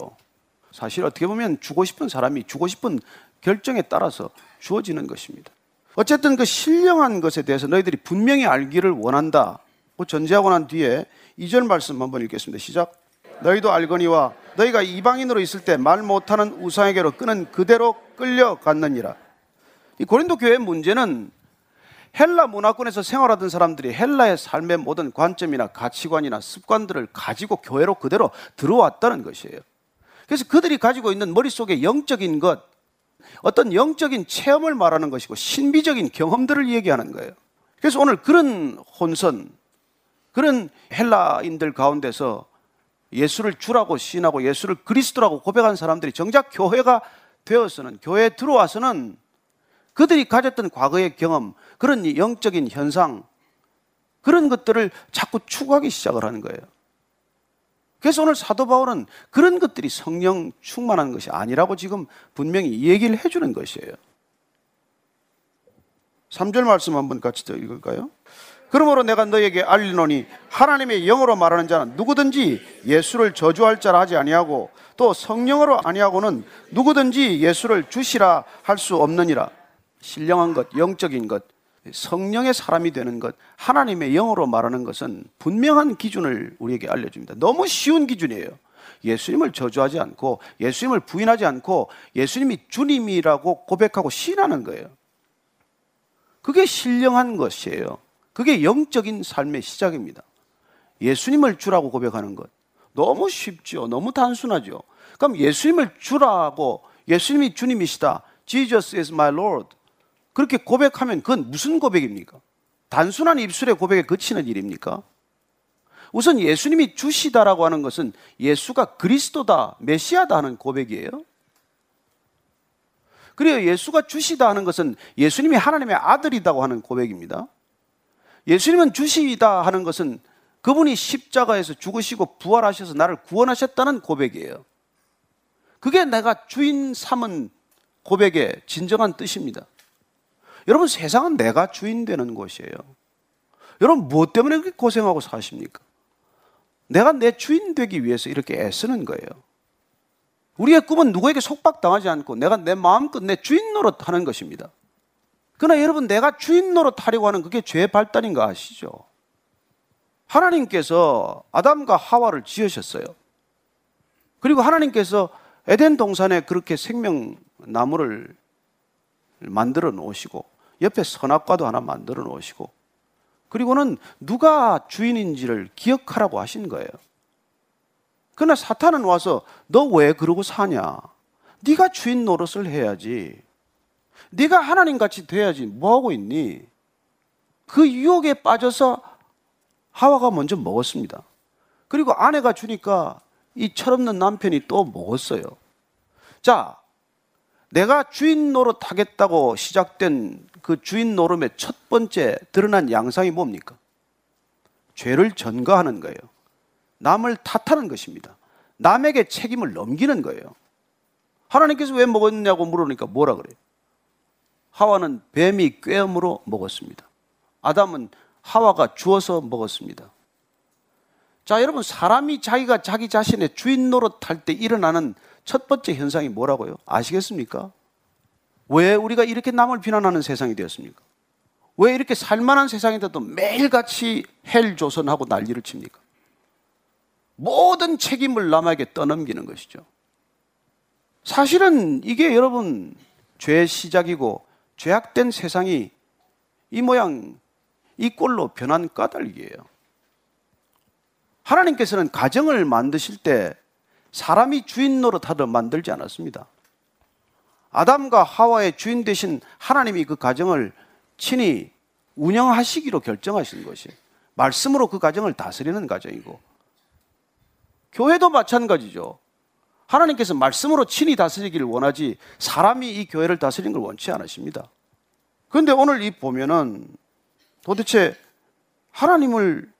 사실 어떻게 보면 주고 싶은 사람이 주고 싶은 결정에 따라서 주어지는 것입니다. 어쨌든 그 신령한 것에 대해서 너희들이 분명히 알기를 원한다. 그 전제하고 난 뒤에 2절 말씀 한번 읽겠습니다. 시작. 너희도 알거니와 너희가 이방인으로 있을 때 말 못하는 우상에게로 끄는 그대로 끌려갔느니라. 이 고린도 교회의 문제는 헬라 문화권에서 생활하던 사람들이 헬라의 삶의 모든 관점이나 가치관이나 습관들을 가지고 교회로 그대로 들어왔다는 것이에요. 그래서 그들이 가지고 있는 머릿속에 영적인 것, 어떤 영적인 체험을 말하는 것이고 신비적인 경험들을 얘기하는 거예요. 그래서 오늘 그런 혼선, 그런 헬라인들 가운데서 예수를 주라고 신하고 예수를 그리스도라고 고백한 사람들이 정작 교회가 되어서는 교회에 들어와서는 그들이 가졌던 과거의 경험, 그런 영적인 현상, 그런 것들을 자꾸 추구하기 시작을 하는 거예요. 그래서 오늘 사도 바울은 그런 것들이 성령 충만한 것이 아니라고 지금 분명히 얘기를 해주는 것이에요. 3절 말씀 한번 같이 더 읽을까요? 그러므로 내가 너에게 알리노니 하나님의 영으로 말하는 자는 누구든지 예수를 저주할 자라 하지 아니하고 또 성령으로 아니하고는 누구든지 예수를 주시라 할 수 없느니라. 신령한 것, 영적인 것, 성령의 사람이 되는 것, 하나님의 영으로 말하는 것은 분명한 기준을 우리에게 알려줍니다. 너무 쉬운 기준이에요. 예수님을 저주하지 않고 예수님을 부인하지 않고 예수님이 주님이라고 고백하고 신하는 거예요. 그게 신령한 것이에요. 그게 영적인 삶의 시작입니다. 예수님을 주라고 고백하는 것. 너무 쉽죠. 너무 단순하죠. 그럼 예수님을 주라고 예수님이 주님이시다. Jesus is my Lord. 그렇게 고백하면 그건 무슨 고백입니까? 단순한 입술의 고백에 그치는 일입니까? 우선 예수님이 주시다라고 하는 것은 예수가 그리스도다, 메시아다 하는 고백이에요. 그래요. 예수가 주시다 하는 것은 예수님이 하나님의 아들이다고 하는 고백입니다. 예수님은 주시다 하는 것은 그분이 십자가에서 죽으시고 부활하셔서 나를 구원하셨다는 고백이에요. 그게 내가 주인 삼은 고백의 진정한 뜻입니다. 여러분, 세상은 내가 주인 되는 곳이에요. 여러분, 무엇 때문에 그렇게 고생하고 사십니까? 내가 내 주인 되기 위해서 이렇게 애쓰는 거예요. 우리의 꿈은 누구에게 속박당하지 않고 내가 내 마음껏 내 주인 노릇 하는 것입니다. 그러나 여러분, 내가 주인 노릇 하려고 하는 그게 죄의 발단인 거 아시죠? 하나님께서 아담과 하와를 지으셨어요. 그리고 하나님께서 에덴 동산에 그렇게 생명나무를 만들어 놓으시고 옆에 선악과도 하나 만들어 놓으시고 그리고는 누가 주인인지를 기억하라고 하신 거예요. 그러나 사탄은 와서 너 왜 그러고 사냐? 네가 주인 노릇을 해야지. 네가 하나님 같이 돼야지. 뭐 하고 있니? 그 유혹에 빠져서 하와가 먼저 먹었습니다. 그리고 아내가 주니까 이 철없는 남편이 또 먹었어요. 자, 내가 주인 노릇 하겠다고 시작된 그 주인 노름의 첫 번째 드러난 양상이 뭡니까? 죄를 전가하는 거예요. 남을 탓하는 것입니다. 남에게 책임을 넘기는 거예요. 하나님께서 왜 먹었냐고 물으니까 뭐라 그래요? 하와는 뱀이 꾀음으로 먹었습니다. 아담은 하와가 주어서 먹었습니다. 자, 여러분, 사람이 자기가 자기 자신의 주인 노릇 할 때 일어나는 첫 번째 현상이 뭐라고요? 아시겠습니까? 왜 우리가 이렇게 남을 비난하는 세상이 되었습니까? 왜 이렇게 살만한 세상인데도 매일같이 헬 조선하고 난리를 칩니까? 모든 책임을 남에게 떠넘기는 것이죠. 사실은 이게 여러분 죄의 시작이고 죄악된 세상이 이 모양 이 꼴로 변한 까닭이에요. 하나님께서는 가정을 만드실 때 사람이 주인 노릇하듯 만들지 않았습니다. 아담과 하와의 주인 대신 하나님이 그 가정을 친히 운영하시기로 결정하신 것이 말씀으로 그 가정을 다스리는 가정이고 교회도 마찬가지죠. 하나님께서 말씀으로 친히 다스리기를 원하지 사람이 이 교회를 다스리는 걸 원치 않으십니다. 그런데 오늘 이 보면은 도대체 하나님을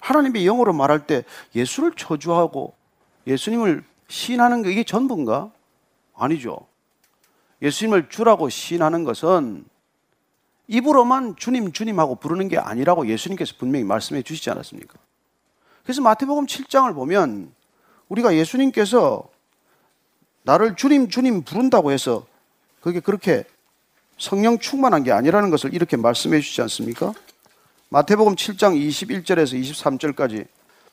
하나님의 영어로 말할 때 예수를 초주하고 예수님을 시인하는 게 이게 전부인가? 아니죠. 예수님을 주라고 시인하는 것은 입으로만 주님 주님하고 부르는 게 아니라고 예수님께서 분명히 말씀해 주시지 않았습니까? 그래서 마태복음 7장을 보면 우리가 예수님께서 나를 주님 주님 부른다고 해서 그게 그렇게 성령 충만한 게 아니라는 것을 이렇게 말씀해 주시지 않습니까? 마태복음 7장 21절에서 23절까지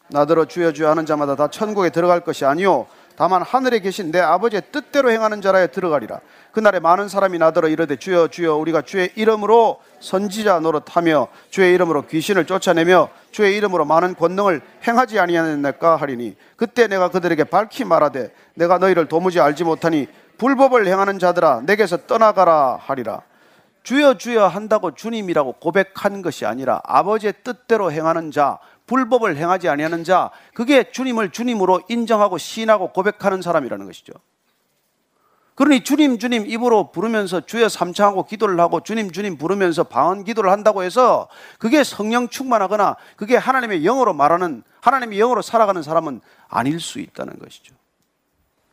나더러 주여 주여 하는 자마다 다 천국에 들어갈 것이 아니요 다만 하늘에 계신 내 아버지의 뜻대로 행하는 자라에 들어가리라. 그날에 많은 사람이 나더러 이르되 주여 주여 우리가 주의 이름으로 선지자 노릇하며 주의 이름으로 귀신을 쫓아내며 주의 이름으로 많은 권능을 행하지 아니하였나까 하리니 그때 내가 그들에게 밝히 말하되 내가 너희를 도무지 알지 못하니 불법을 행하는 자들아 내게서 떠나가라 하리라. 주여 주여 한다고 주님이라고 고백한 것이 아니라 아버지의 뜻대로 행하는 자 불법을 행하지 아니하는 자 그게 주님을 주님으로 인정하고 시인하고 고백하는 사람이라는 것이죠. 그러니 주님 주님 입으로 부르면서 주여 삼창하고 기도를 하고 주님 주님 부르면서 방언 기도를 한다고 해서 그게 성령 충만하거나 그게 하나님의 영어로 말하는 하나님의 영어로 살아가는 사람은 아닐 수 있다는 것이죠.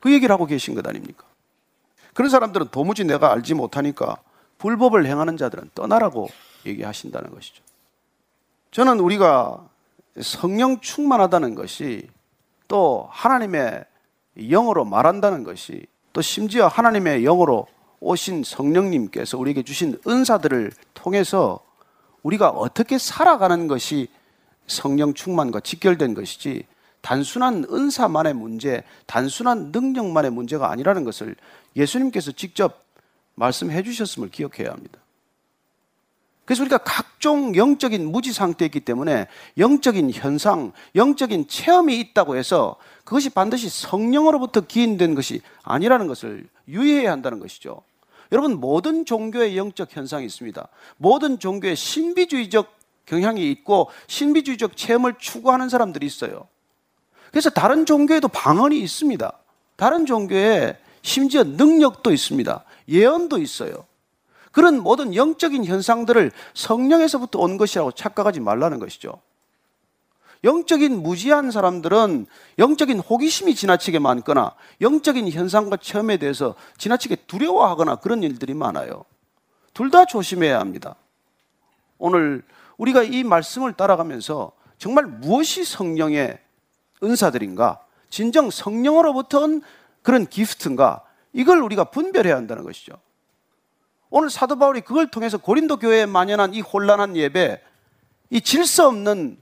그 얘기를 하고 계신 것 아닙니까? 그런 사람들은 도무지 내가 알지 못하니까 불법을 행하는 자들은 떠나라고 얘기하신다는 것이죠. 저는 우리가 성령 충만하다는 것이 또 하나님의 영어로 말한다는 것이 또 심지어 하나님의 영어로 오신 성령님께서 우리에게 주신 은사들을 통해서 우리가 어떻게 살아가는 것이 성령 충만과 직결된 것이지 단순한 은사만의 문제, 단순한 능력만의 문제가 아니라는 것을 예수님께서 직접 말씀해 주셨음을 기억해야 합니다. 그래서 우리가 각종 영적인 무지 상태에 있기 때문에 영적인 현상, 영적인 체험이 있다고 해서 그것이 반드시 성령으로부터 기인된 것이 아니라는 것을 유의해야 한다는 것이죠. 여러분 모든 종교의 영적 현상이 있습니다. 모든 종교에 신비주의적 경향이 있고 신비주의적 체험을 추구하는 사람들이 있어요. 그래서 다른 종교에도 방언이 있습니다. 다른 종교에 심지어 능력도 있습니다. 예언도 있어요. 그런 모든 영적인 현상들을 성령에서부터 온 것이라고 착각하지 말라는 것이죠. 영적인 무지한 사람들은 영적인 호기심이 지나치게 많거나 영적인 현상과 체험에 대해서 지나치게 두려워하거나 그런 일들이 많아요. 둘 다 조심해야 합니다. 오늘 우리가 이 말씀을 따라가면서 정말 무엇이 성령의 은사들인가? 진정 성령으로부터 온 그런 기프트인가? 이걸 우리가 분별해야 한다는 것이죠. 오늘 사도 바울이 그걸 통해서 고린도 교회에 만연한 이 혼란한 예배, 이 질서 없는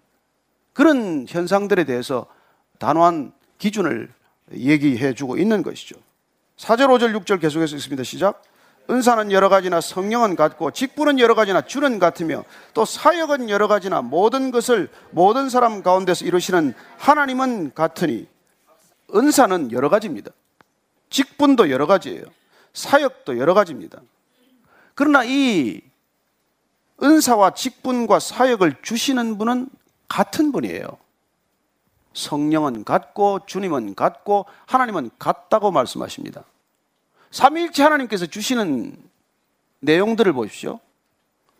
그런 현상들에 대해서 단호한 기준을 얘기해 주고 있는 것이죠. 4절, 5절, 6절 계속해서 읽습니다. 시작. 은사는 여러 가지나 성령은 같고 직분은 여러 가지나 주는 같으며 또 사역은 여러 가지나 모든 것을 모든 사람 가운데서 이루시는 하나님은 같으니 은사는 여러 가지입니다. 직분도 여러 가지예요. 사역도 여러 가지입니다. 그러나 이 은사와 직분과 사역을 주시는 분은 같은 분이에요. 성령은 같고 주님은 같고 하나님은 같다고 말씀하십니다. 삼위일체 하나님께서 주시는 내용들을 보십시오.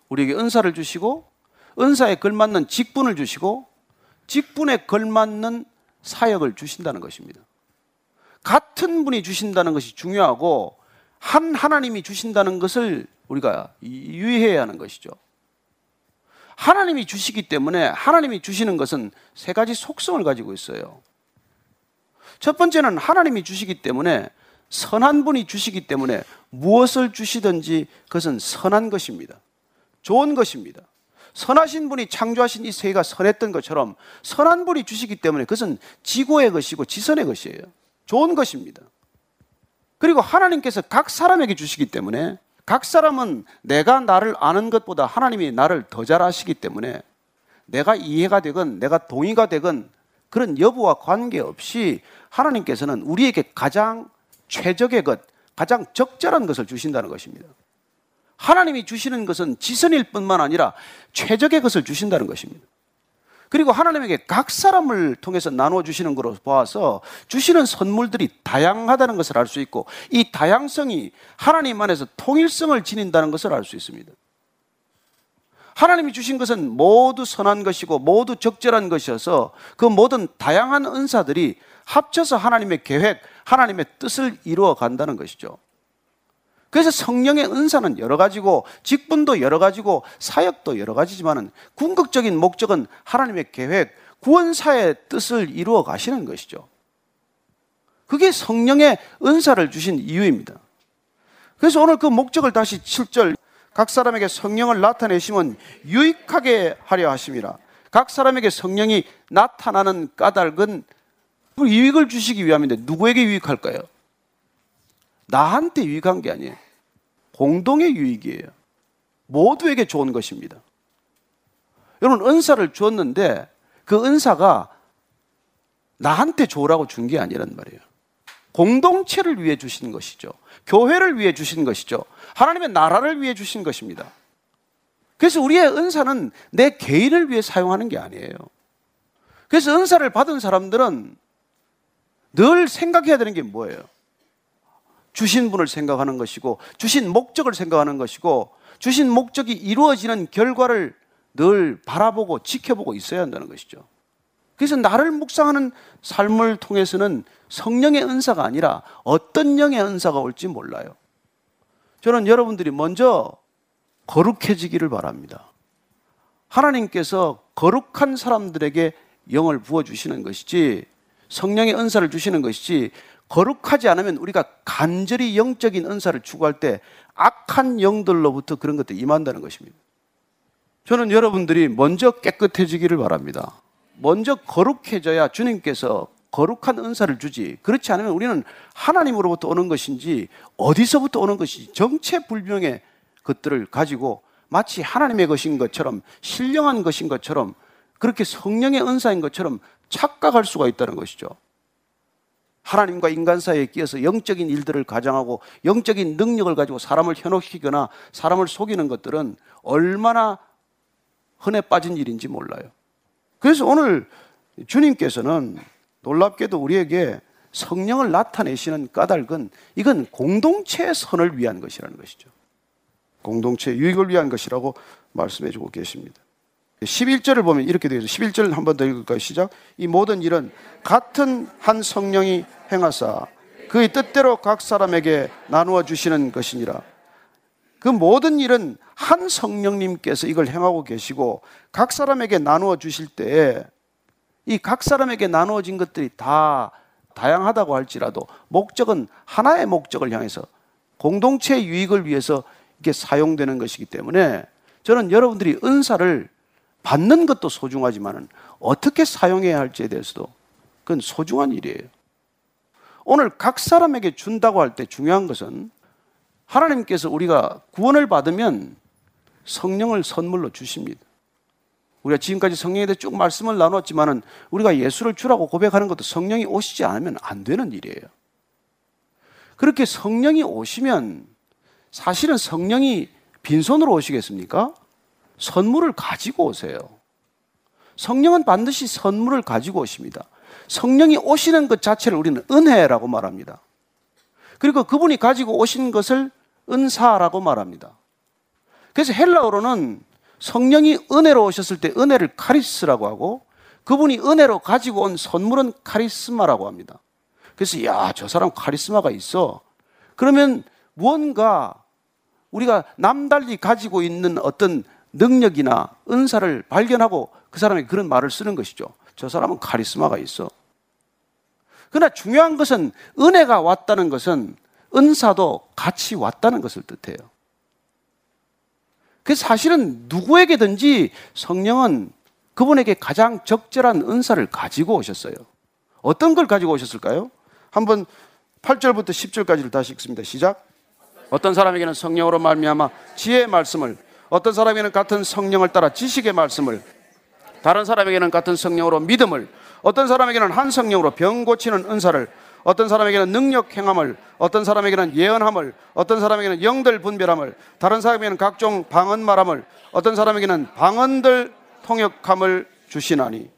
우리에게 은사를 주시고 은사에 걸맞는 직분을 주시고 직분에 걸맞는 사역을 주신다는 것입니다. 같은 분이 주신다는 것이 중요하고 한 하나님이 주신다는 것을 우리가 유의해야 하는 것이죠. 하나님이 주시기 때문에 하나님이 주시는 것은 세 가지 속성을 가지고 있어요. 첫 번째는 하나님이 주시기 때문에 선한 분이 주시기 때문에 무엇을 주시든지 그것은 선한 것입니다. 좋은 것입니다. 선하신 분이 창조하신 이 세계가 선했던 것처럼 선한 분이 주시기 때문에 그것은 지고의 것이고 지선의 것이에요. 좋은 것입니다. 그리고 하나님께서 각 사람에게 주시기 때문에 각 사람은 내가 나를 아는 것보다 하나님이 나를 더 잘 아시기 때문에 내가 이해가 되건 내가 동의가 되건 그런 여부와 관계없이 하나님께서는 우리에게 가장 최적의 것, 가장 적절한 것을 주신다는 것입니다. 하나님이 주시는 것은 지선일 뿐만 아니라 최적의 것을 주신다는 것입니다. 그리고 하나님에게 각 사람을 통해서 나눠 주시는 것으로 보아서 주시는 선물들이 다양하다는 것을 알 수 있고 이 다양성이 하나님 안에서 통일성을 지닌다는 것을 알 수 있습니다. 하나님이 주신 것은 모두 선한 것이고 모두 적절한 것이어서 그 모든 다양한 은사들이 합쳐서 하나님의 계획, 하나님의 뜻을 이루어 간다는 것이죠. 그래서 성령의 은사는 여러 가지고 직분도 여러 가지고 사역도 여러 가지지만은 궁극적인 목적은 하나님의 계획, 구원사의 뜻을 이루어 가시는 것이죠. 그게 성령의 은사를 주신 이유입니다. 그래서 오늘 그 목적을 다시 7절 각 사람에게 성령을 나타내시면 유익하게 하려 하심이라. 각 사람에게 성령이 나타나는 까닭은 유익을 주시기 위함인데 누구에게 유익할까요? 나한테 유익한 게 아니에요. 공동의 유익이에요. 모두에게 좋은 것입니다. 여러분, 은사를 주었는데 그 은사가 나한테 좋으라고 준 게 아니란 말이에요. 공동체를 위해 주신 것이죠. 교회를 위해 주신 것이죠. 하나님의 나라를 위해 주신 것입니다. 그래서 우리의 은사는 내 개인을 위해 사용하는 게 아니에요. 그래서 은사를 받은 사람들은 늘 생각해야 되는 게 뭐예요? 주신 분을 생각하는 것이고 주신 목적을 생각하는 것이고 주신 목적이 이루어지는 결과를 늘 바라보고 지켜보고 있어야 한다는 것이죠. 그래서 나를 묵상하는 삶을 통해서는 성령의 은사가 아니라 어떤 영의 은사가 올지 몰라요. 저는 여러분들이 먼저 거룩해지기를 바랍니다. 하나님께서 거룩한 사람들에게 영을 부어주시는 것이지 성령의 은사를 주시는 것이지 거룩하지 않으면 우리가 간절히 영적인 은사를 추구할 때 악한 영들로부터 그런 것들이 임한다는 것입니다. 저는 여러분들이 먼저 깨끗해지기를 바랍니다. 먼저 거룩해져야 주님께서 거룩한 은사를 주지. 그렇지 않으면 우리는 하나님으로부터 오는 것인지 어디서부터 오는 것인지 정체불명의 것들을 가지고 마치 하나님의 것인 것처럼 신령한 것인 것처럼 그렇게 성령의 은사인 것처럼 착각할 수가 있다는 것이죠. 하나님과 인간 사이에 끼어서 영적인 일들을 가장하고 영적인 능력을 가지고 사람을 현혹시키거나 사람을 속이는 것들은 얼마나 흔해 빠진 일인지 몰라요. 그래서 오늘 주님께서는 놀랍게도 우리에게 성령을 나타내시는 까닭은 이건 공동체의 선을 위한 것이라는 것이죠. 공동체의 유익을 위한 것이라고 말씀해 주고 계십니다. 11절을 보면 이렇게 되어 있어요. 11절 한번 더 읽을까요? 시작. 이 모든 일은 같은 한 성령이 행하사 그의 뜻대로 각 사람에게 나누어 주시는 것이니라. 그 모든 일은 한 성령님께서 이걸 행하고 계시고 각 사람에게 나누어 주실 때에 이 각 사람에게 나누어진 것들이 다 다양하다고 할지라도 목적은 하나의 목적을 향해서 공동체의 유익을 위해서 이게 사용되는 것이기 때문에 저는 여러분들이 은사를 받는 것도 소중하지만은 어떻게 사용해야 할지에 대해서도 그건 소중한 일이에요. 오늘 각 사람에게 준다고 할 때 중요한 것은 하나님께서 우리가 구원을 받으면 성령을 선물로 주십니다. 우리가 지금까지 성령에 대해 쭉 말씀을 나눴지만은 우리가 예수를 주라고 고백하는 것도 성령이 오시지 않으면 안 되는 일이에요. 그렇게 성령이 오시면 사실은 성령이 빈손으로 오시겠습니까? 선물을 가지고 오세요. 성령은 반드시 선물을 가지고 오십니다. 성령이 오시는 것 자체를 우리는 은혜라고 말합니다. 그리고 그분이 가지고 오신 것을 은사라고 말합니다. 그래서 헬라어로는 성령이 은혜로 오셨을 때 은혜를 카리스라고 하고 그분이 은혜로 가지고 온 선물은 카리스마라고 합니다. 그래서 야, 저 사람 카리스마가 있어. 그러면 무언가 우리가 남달리 가지고 있는 어떤 능력이나 은사를 발견하고 그 사람이 그런 말을 쓰는 것이죠. 저 사람은 카리스마가 있어. 그러나 중요한 것은 은혜가 왔다는 것은 은사도 같이 왔다는 것을 뜻해요. 그래서 사실은 누구에게든지 성령은 그분에게 가장 적절한 은사를 가지고 오셨어요. 어떤 걸 가지고 오셨을까요? 한번 8절부터 10절까지를 다시 읽습니다. 시작. 어떤 사람에게는 성령으로 말미암아 지혜의 말씀을 어떤 사람에게는 같은 성령을 따라 지식의 말씀을 다른 사람에게는 같은 성령으로 믿음을 어떤 사람에게는 한 성령으로 병 고치는 은사를 어떤 사람에게는 능력 행함을 어떤 사람에게는 예언함을 어떤 사람에게는 영들 분별함을 다른 사람에게는 각종 방언 말함을 어떤 사람에게는 방언들 통역함을 주시나니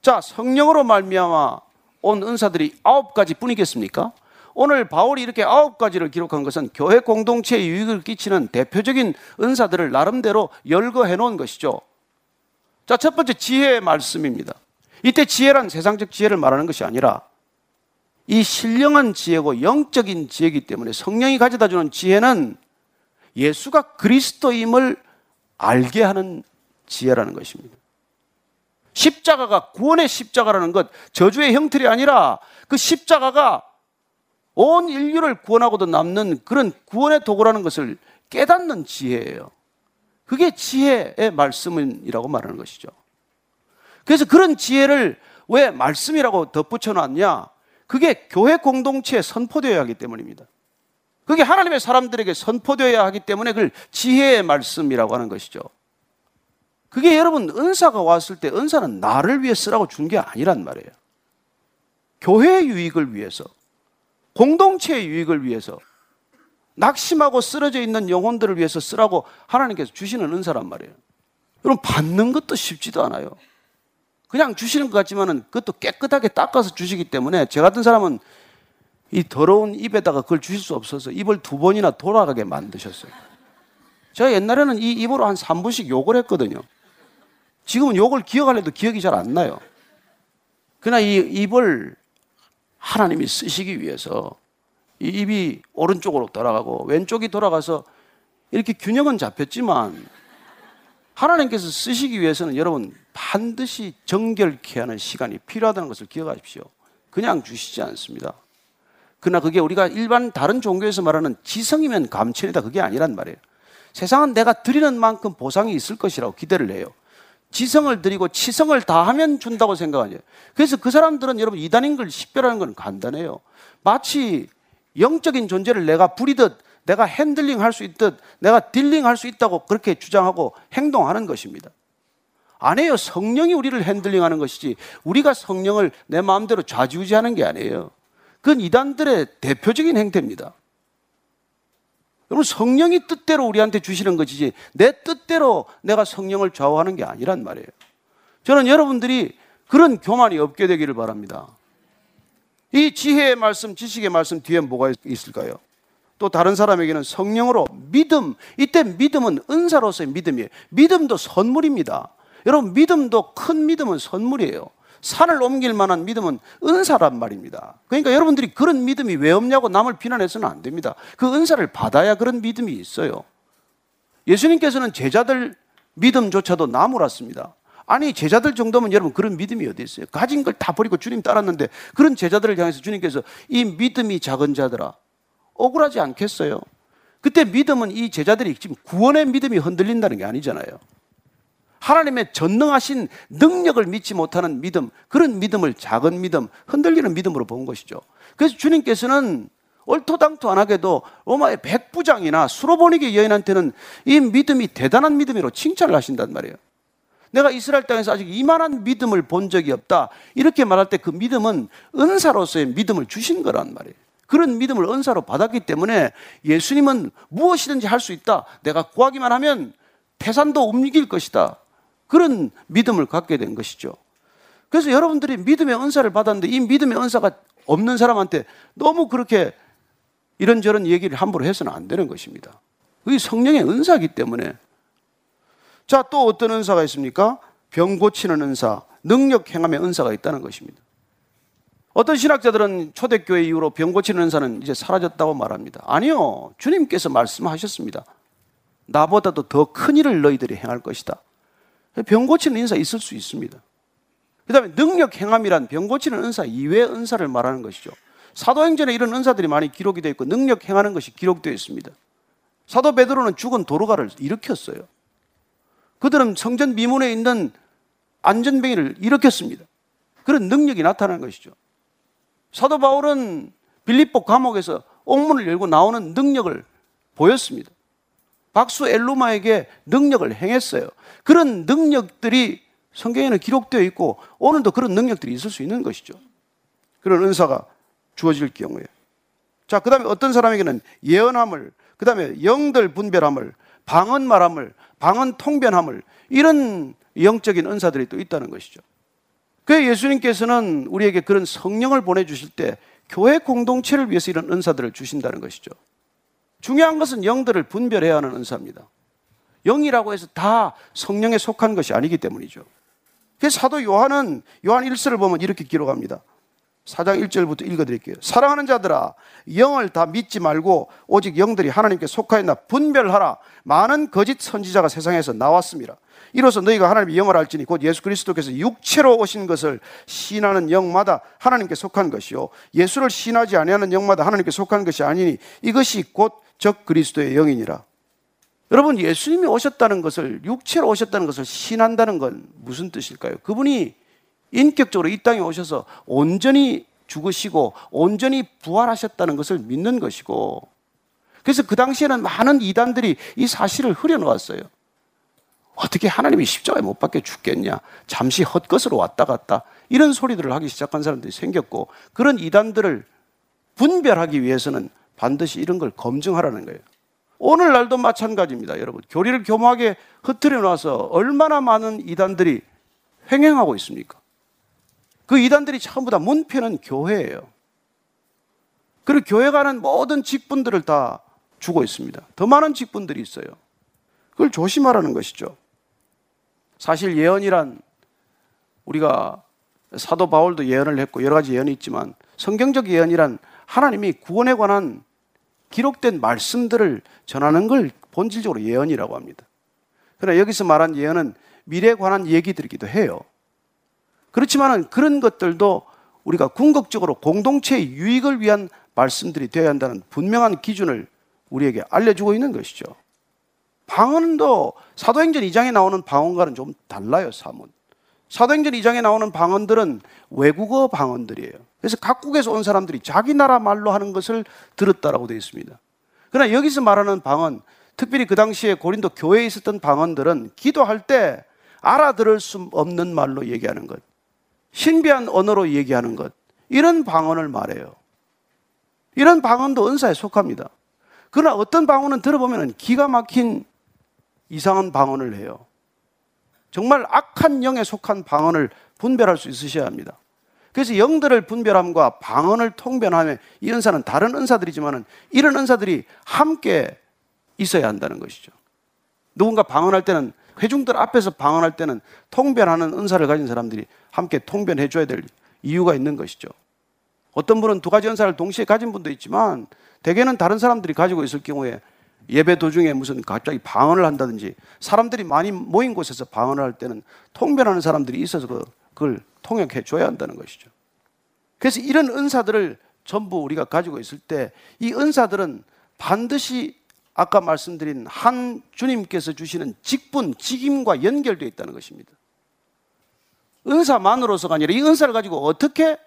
자 성령으로 말미암아 온 은사들이 아홉 가지 뿐이겠습니까? 오늘 바울이 이렇게 아홉 가지를 기록한 것은 교회 공동체에 유익을 끼치는 대표적인 은사들을 나름대로 열거해 놓은 것이죠. 자, 첫 번째 지혜의 말씀입니다. 이때 지혜란 세상적 지혜를 말하는 것이 아니라 이 신령한 지혜고 영적인 지혜이기 때문에 성령이 가져다 주는 지혜는 예수가 그리스도임을 알게 하는 지혜라는 것입니다. 십자가가 구원의 십자가라는 것, 저주의 형틀이 아니라 그 십자가가 온 인류를 구원하고도 남는 그런 구원의 도구라는 것을 깨닫는 지혜예요. 그게 지혜의 말씀이라고 말하는 것이죠. 그래서 그런 지혜를 왜 말씀이라고 덧붙여 놨냐? 그게 교회 공동체에 선포되어야 하기 때문입니다. 그게 하나님의 사람들에게 선포되어야 하기 때문에 그걸 지혜의 말씀이라고 하는 것이죠. 그게 여러분 은사가 왔을 때 은사는 나를 위해 쓰라고 준 게 아니란 말이에요. 교회의 유익을 위해서 공동체의 유익을 위해서 낙심하고 쓰러져 있는 영혼들을 위해서 쓰라고 하나님께서 주시는 은사란 말이에요. 여러분 받는 것도 쉽지도 않아요. 그냥 주시는 것 같지만은 그것도 깨끗하게 닦아서 주시기 때문에 저 같은 사람은 이 더러운 입에다가 그걸 주실 수 없어서 입을 두 번이나 돌아가게 만드셨어요. 제가 옛날에는 이 입으로 한 3분씩 욕을 했거든요. 지금은 욕을 기억하려도 기억이 잘 안 나요. 그러나 이 입을 하나님이 쓰시기 위해서 이 입이 오른쪽으로 돌아가고 왼쪽이 돌아가서 이렇게 균형은 잡혔지만 하나님께서 쓰시기 위해서는 여러분 반드시 정결케 하는 시간이 필요하다는 것을 기억하십시오. 그냥 주시지 않습니다. 그러나 그게 우리가 일반 다른 종교에서 말하는 지성이면 감천이다 그게 아니란 말이에요. 세상은 내가 드리는 만큼 보상이 있을 것이라고 기대를 해요. 지성을 드리고 치성을 다하면 준다고 생각하죠. 그래서 그 사람들은 여러분 이단인 걸 식별하는 건 간단해요. 마치 영적인 존재를 내가 부리듯 내가 handling 할 수 있듯 내가 dealing 할 수 있다고 그렇게 주장하고 행동하는 것입니다. 아니에요. 성령이 우리를 핸들링 하는 것이지 우리가 성령을 내 마음대로 좌지우지하는 게 아니에요. 그건 이단들의 대표적인 행태입니다. 여러분 성령이 뜻대로 우리한테 주시는 것이지 내 뜻대로 내가 성령을 좌우하는 게 아니란 말이에요. 저는 여러분들이 그런 교만이 없게 되기를 바랍니다. 이 지혜의 말씀, 지식의 말씀 뒤에 뭐가 있을까요? 또 다른 사람에게는 성령으로 믿음, 이때 믿음은 은사로서의 믿음이에요. 믿음도 선물입니다. 여러분, 믿음도 큰 믿음은 선물이에요. 산을 옮길 만한 믿음은 은사란 말입니다. 그러니까 여러분들이 그런 믿음이 왜 없냐고 남을 비난해서는 안 됩니다. 그 은사를 받아야 그런 믿음이 있어요. 예수님께서는 제자들 믿음조차도 나무랐습니다. 아니 제자들 정도면 여러분 그런 믿음이 어디 있어요? 가진 걸 다 버리고 주님 따랐는데 그런 제자들을 향해서 주님께서 이 믿음이 작은 자들아 억울하지 않겠어요? 그때 믿음은 이 제자들이 지금 구원의 믿음이 흔들린다는 게 아니잖아요. 하나님의 전능하신 능력을 믿지 못하는 믿음, 그런 믿음을 작은 믿음, 흔들리는 믿음으로 본 것이죠. 그래서 주님께서는 얼토당토 안 하게도 로마의 백부장이나 수로보니게 여인한테는 이 믿음이 대단한 믿음으로 칭찬을 하신단 말이에요. 내가 이스라엘 땅에서 아직 이만한 믿음을 본 적이 없다. 이렇게 말할 때 그 믿음은 은사로서의 믿음을 주신 거란 말이에요. 그런 믿음을 은사로 받았기 때문에 예수님은 무엇이든지 할 수 있다. 내가 구하기만 하면 태산도 움직일 것이다. 그런 믿음을 갖게 된 것이죠. 그래서 여러분들이 믿음의 은사를 받았는데 이 믿음의 은사가 없는 사람한테 너무 그렇게 이런저런 얘기를 함부로 해서는 안 되는 것입니다. 그게 성령의 은사이기 때문에. 자, 또 어떤 은사가 있습니까? 병 고치는 은사, 능력 행함의 은사가 있다는 것입니다. 어떤 신학자들은 초대교회 이후로 병 고치는 은사는 이제 사라졌다고 말합니다. 아니요. 주님께서 말씀하셨습니다. 나보다도 더 큰 일을 너희들이 행할 것이다. 병 고치는 은사 있을 수 있습니다. 그 다음에 능력 행함이란 병 고치는 은사 이외의 은사를 말하는 것이죠. 사도행전에 이런 은사들이 많이 기록이 되어 있고 능력 행하는 것이 기록되어 있습니다. 사도 베드로는 죽은 도로가를 일으켰어요. 그들은 성전 미문에 있는 안전뱅이를 일으켰습니다. 그런 능력이 나타나는 것이죠. 사도 바울은 빌립보 감옥에서 옥문을 열고 나오는 능력을 보였습니다. 박수 엘루마에게 능력을 행했어요. 그런 능력들이 성경에는 기록되어 있고 오늘도 그런 능력들이 있을 수 있는 것이죠. 그런 은사가 주어질 경우에. 자, 그 다음에 어떤 사람에게는 예언함을, 그 다음에 영들 분별함을, 방언 말함을, 방언 통변함을, 이런 영적인 은사들이 또 있다는 것이죠. 그 예수님께서는 우리에게 그런 성령을 보내주실 때 교회 공동체를 위해서 이런 은사들을 주신다는 것이죠. 중요한 것은 영들을 분별해야 하는 은사입니다. 영이라고 해서 다 성령에 속한 것이 아니기 때문이죠. 그래서 사도 요한은 요한 1서를 보면 이렇게 기록합니다. 4장 1절부터 읽어드릴게요. 사랑하는 자들아, 영을 다 믿지 말고 오직 영들이 하나님께 속하였나 분별하라. 많은 거짓 선지자가 세상에서 나왔습니다. 이로써 너희가 하나님의 영을 알지니 곧 예수 그리스도께서 육체로 오신 것을 신하는 영마다 하나님께 속한 것이요 예수를 신하지 아니하는 영마다 하나님께 속한 것이 아니니 이것이 곧 적 그리스도의 영이니라. 여러분 예수님이 오셨다는 것을 육체로 오셨다는 것을 신한다는 건 무슨 뜻일까요? 그분이 인격적으로 이 땅에 오셔서 온전히 죽으시고 온전히 부활하셨다는 것을 믿는 것이고 그래서 그 당시에는 많은 이단들이 이 사실을 흐려놓았어요. 어떻게 하나님이 십자가에 못 박혀 죽겠냐? 잠시 헛것으로 왔다 갔다. 이런 소리들을 하기 시작한 사람들이 생겼고, 그런 이단들을 분별하기 위해서는 반드시 이런 걸 검증하라는 거예요. 오늘날도 마찬가지입니다, 여러분. 교리를 교묘하게 흐트려 놔서 얼마나 많은 이단들이 횡행하고 있습니까? 그 이단들이 전부 다 문패는 교회예요. 그리고 교회 가는 모든 직분들을 다 주고 있습니다. 더 많은 직분들이 있어요. 그걸 조심하라는 것이죠. 사실 예언이란 우리가 사도 바울도 예언을 했고 여러 가지 예언이 있지만 성경적 예언이란 하나님이 구원에 관한 기록된 말씀들을 전하는 걸 본질적으로 예언이라고 합니다. 그러나 여기서 말한 예언은 미래에 관한 얘기들이기도 해요. 그렇지만은 그런 것들도 우리가 궁극적으로 공동체의 유익을 위한 말씀들이 되어야 한다는 분명한 기준을 우리에게 알려주고 있는 것이죠. 방언도 사도행전 2장에 나오는 방언과는 좀 달라요, 사문. 사도행전 2장에 나오는 방언들은 외국어 방언들이에요. 그래서 각국에서 온 사람들이 자기 나라 말로 하는 것을 들었다라고 되어 있습니다. 그러나 여기서 말하는 방언, 특별히 그 당시에 고린도 교회에 있었던 방언들은 기도할 때 알아들을 수 없는 말로 얘기하는 것, 신비한 언어로 얘기하는 것, 이런 방언을 말해요. 이런 방언도 은사에 속합니다. 그러나 어떤 방언은 들어보면 기가 막힌 이상한 방언을 해요. 정말 악한 영에 속한 방언을 분별할 수 있으셔야 합니다. 그래서 영들을 분별함과 방언을 통변함에 이 은사는 다른 은사들이지만은 이런 은사들이 함께 있어야 한다는 것이죠. 누군가 방언할 때는 회중들 앞에서 방언할 때는 통변하는 은사를 가진 사람들이 함께 통변해 줘야 될 이유가 있는 것이죠. 어떤 분은 두 가지 은사를 동시에 가진 분도 있지만 대개는 다른 사람들이 가지고 있을 경우에 예배 도중에 무슨 갑자기 방언을 한다든지 사람들이 많이 모인 곳에서 방언을 할 때는 통변하는 사람들이 있어서 그- 그걸 통역해 줘야 한다는 것이죠. 그래서 이런 은사들을 전부 우리가 가지고 있을 때 이 은사들은 반드시 아까 말씀드린 한 주님께서 주시는 직분, 직임과 연결되어 있다는 것입니다. 은사만으로서가 아니라 이 은사를 가지고 어떻게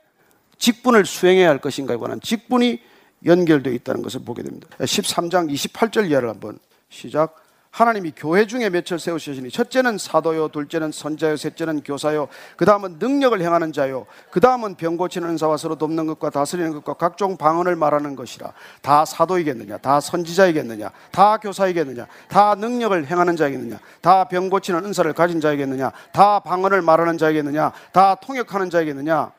직분을 수행해야 할 것인가에 관한 직분이 연결되어 있다는 것을 보게 됩니다. 13장 28절 이하를 한번 시작. 하나님이 교회 중에 몇을 세우시니 첫째는 사도요, 둘째는 선자요, 셋째는 교사요, 그 다음은 능력을 행하는 자요, 그 다음은 병 고치는 은사와 서로 돕는 것과 다스리는 것과 각종 방언을 말하는 것이라. 다 사도이겠느냐? 다 선지자이겠느냐? 다 교사이겠느냐? 다 능력을 행하는 자이겠느냐? 다 병 고치는 은사를 가진 자이겠느냐? 다 방언을 말하는 자이겠느냐? 다 통역하는 자이겠느냐?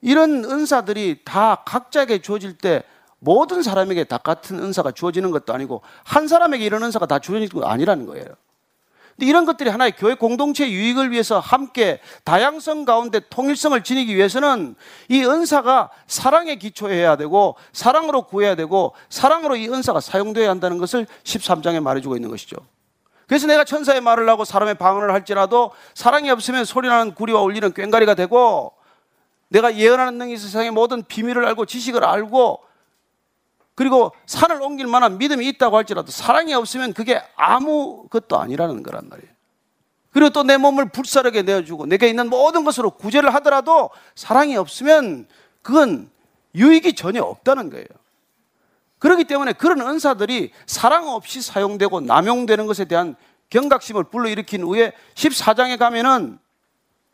이런 은사들이 다 각자에게 주어질 때 모든 사람에게 다 같은 은사가 주어지는 것도 아니고 한 사람에게 이런 은사가 다 주어지는 거 아니라는 거예요. 근데 이런 것들이 하나의 교회 공동체 유익을 위해서 함께 다양성 가운데 통일성을 지니기 위해서는 이 은사가 사랑에 기초해야 되고 사랑으로 구해야 되고 사랑으로 이 은사가 사용되어야 한다는 것을 13장에 말해주고 있는 것이죠. 그래서 내가 천사의 말을 하고 사람의 방언을 할지라도 사랑이 없으면 소리나는 구리와 울리는 꽹가리가 되고 내가 예언하는 능이 세상의 모든 비밀을 알고 지식을 알고 그리고 산을 옮길 만한 믿음이 있다고 할지라도 사랑이 없으면 그게 아무것도 아니라는 거란 말이에요. 그리고 또 내 몸을 불사르게 내어주고 내게 있는 모든 것으로 구제를 하더라도 사랑이 없으면 그건 유익이 전혀 없다는 거예요. 그렇기 때문에 그런 은사들이 사랑 없이 사용되고 남용되는 것에 대한 경각심을 불러일으킨 후에 14장에 가면은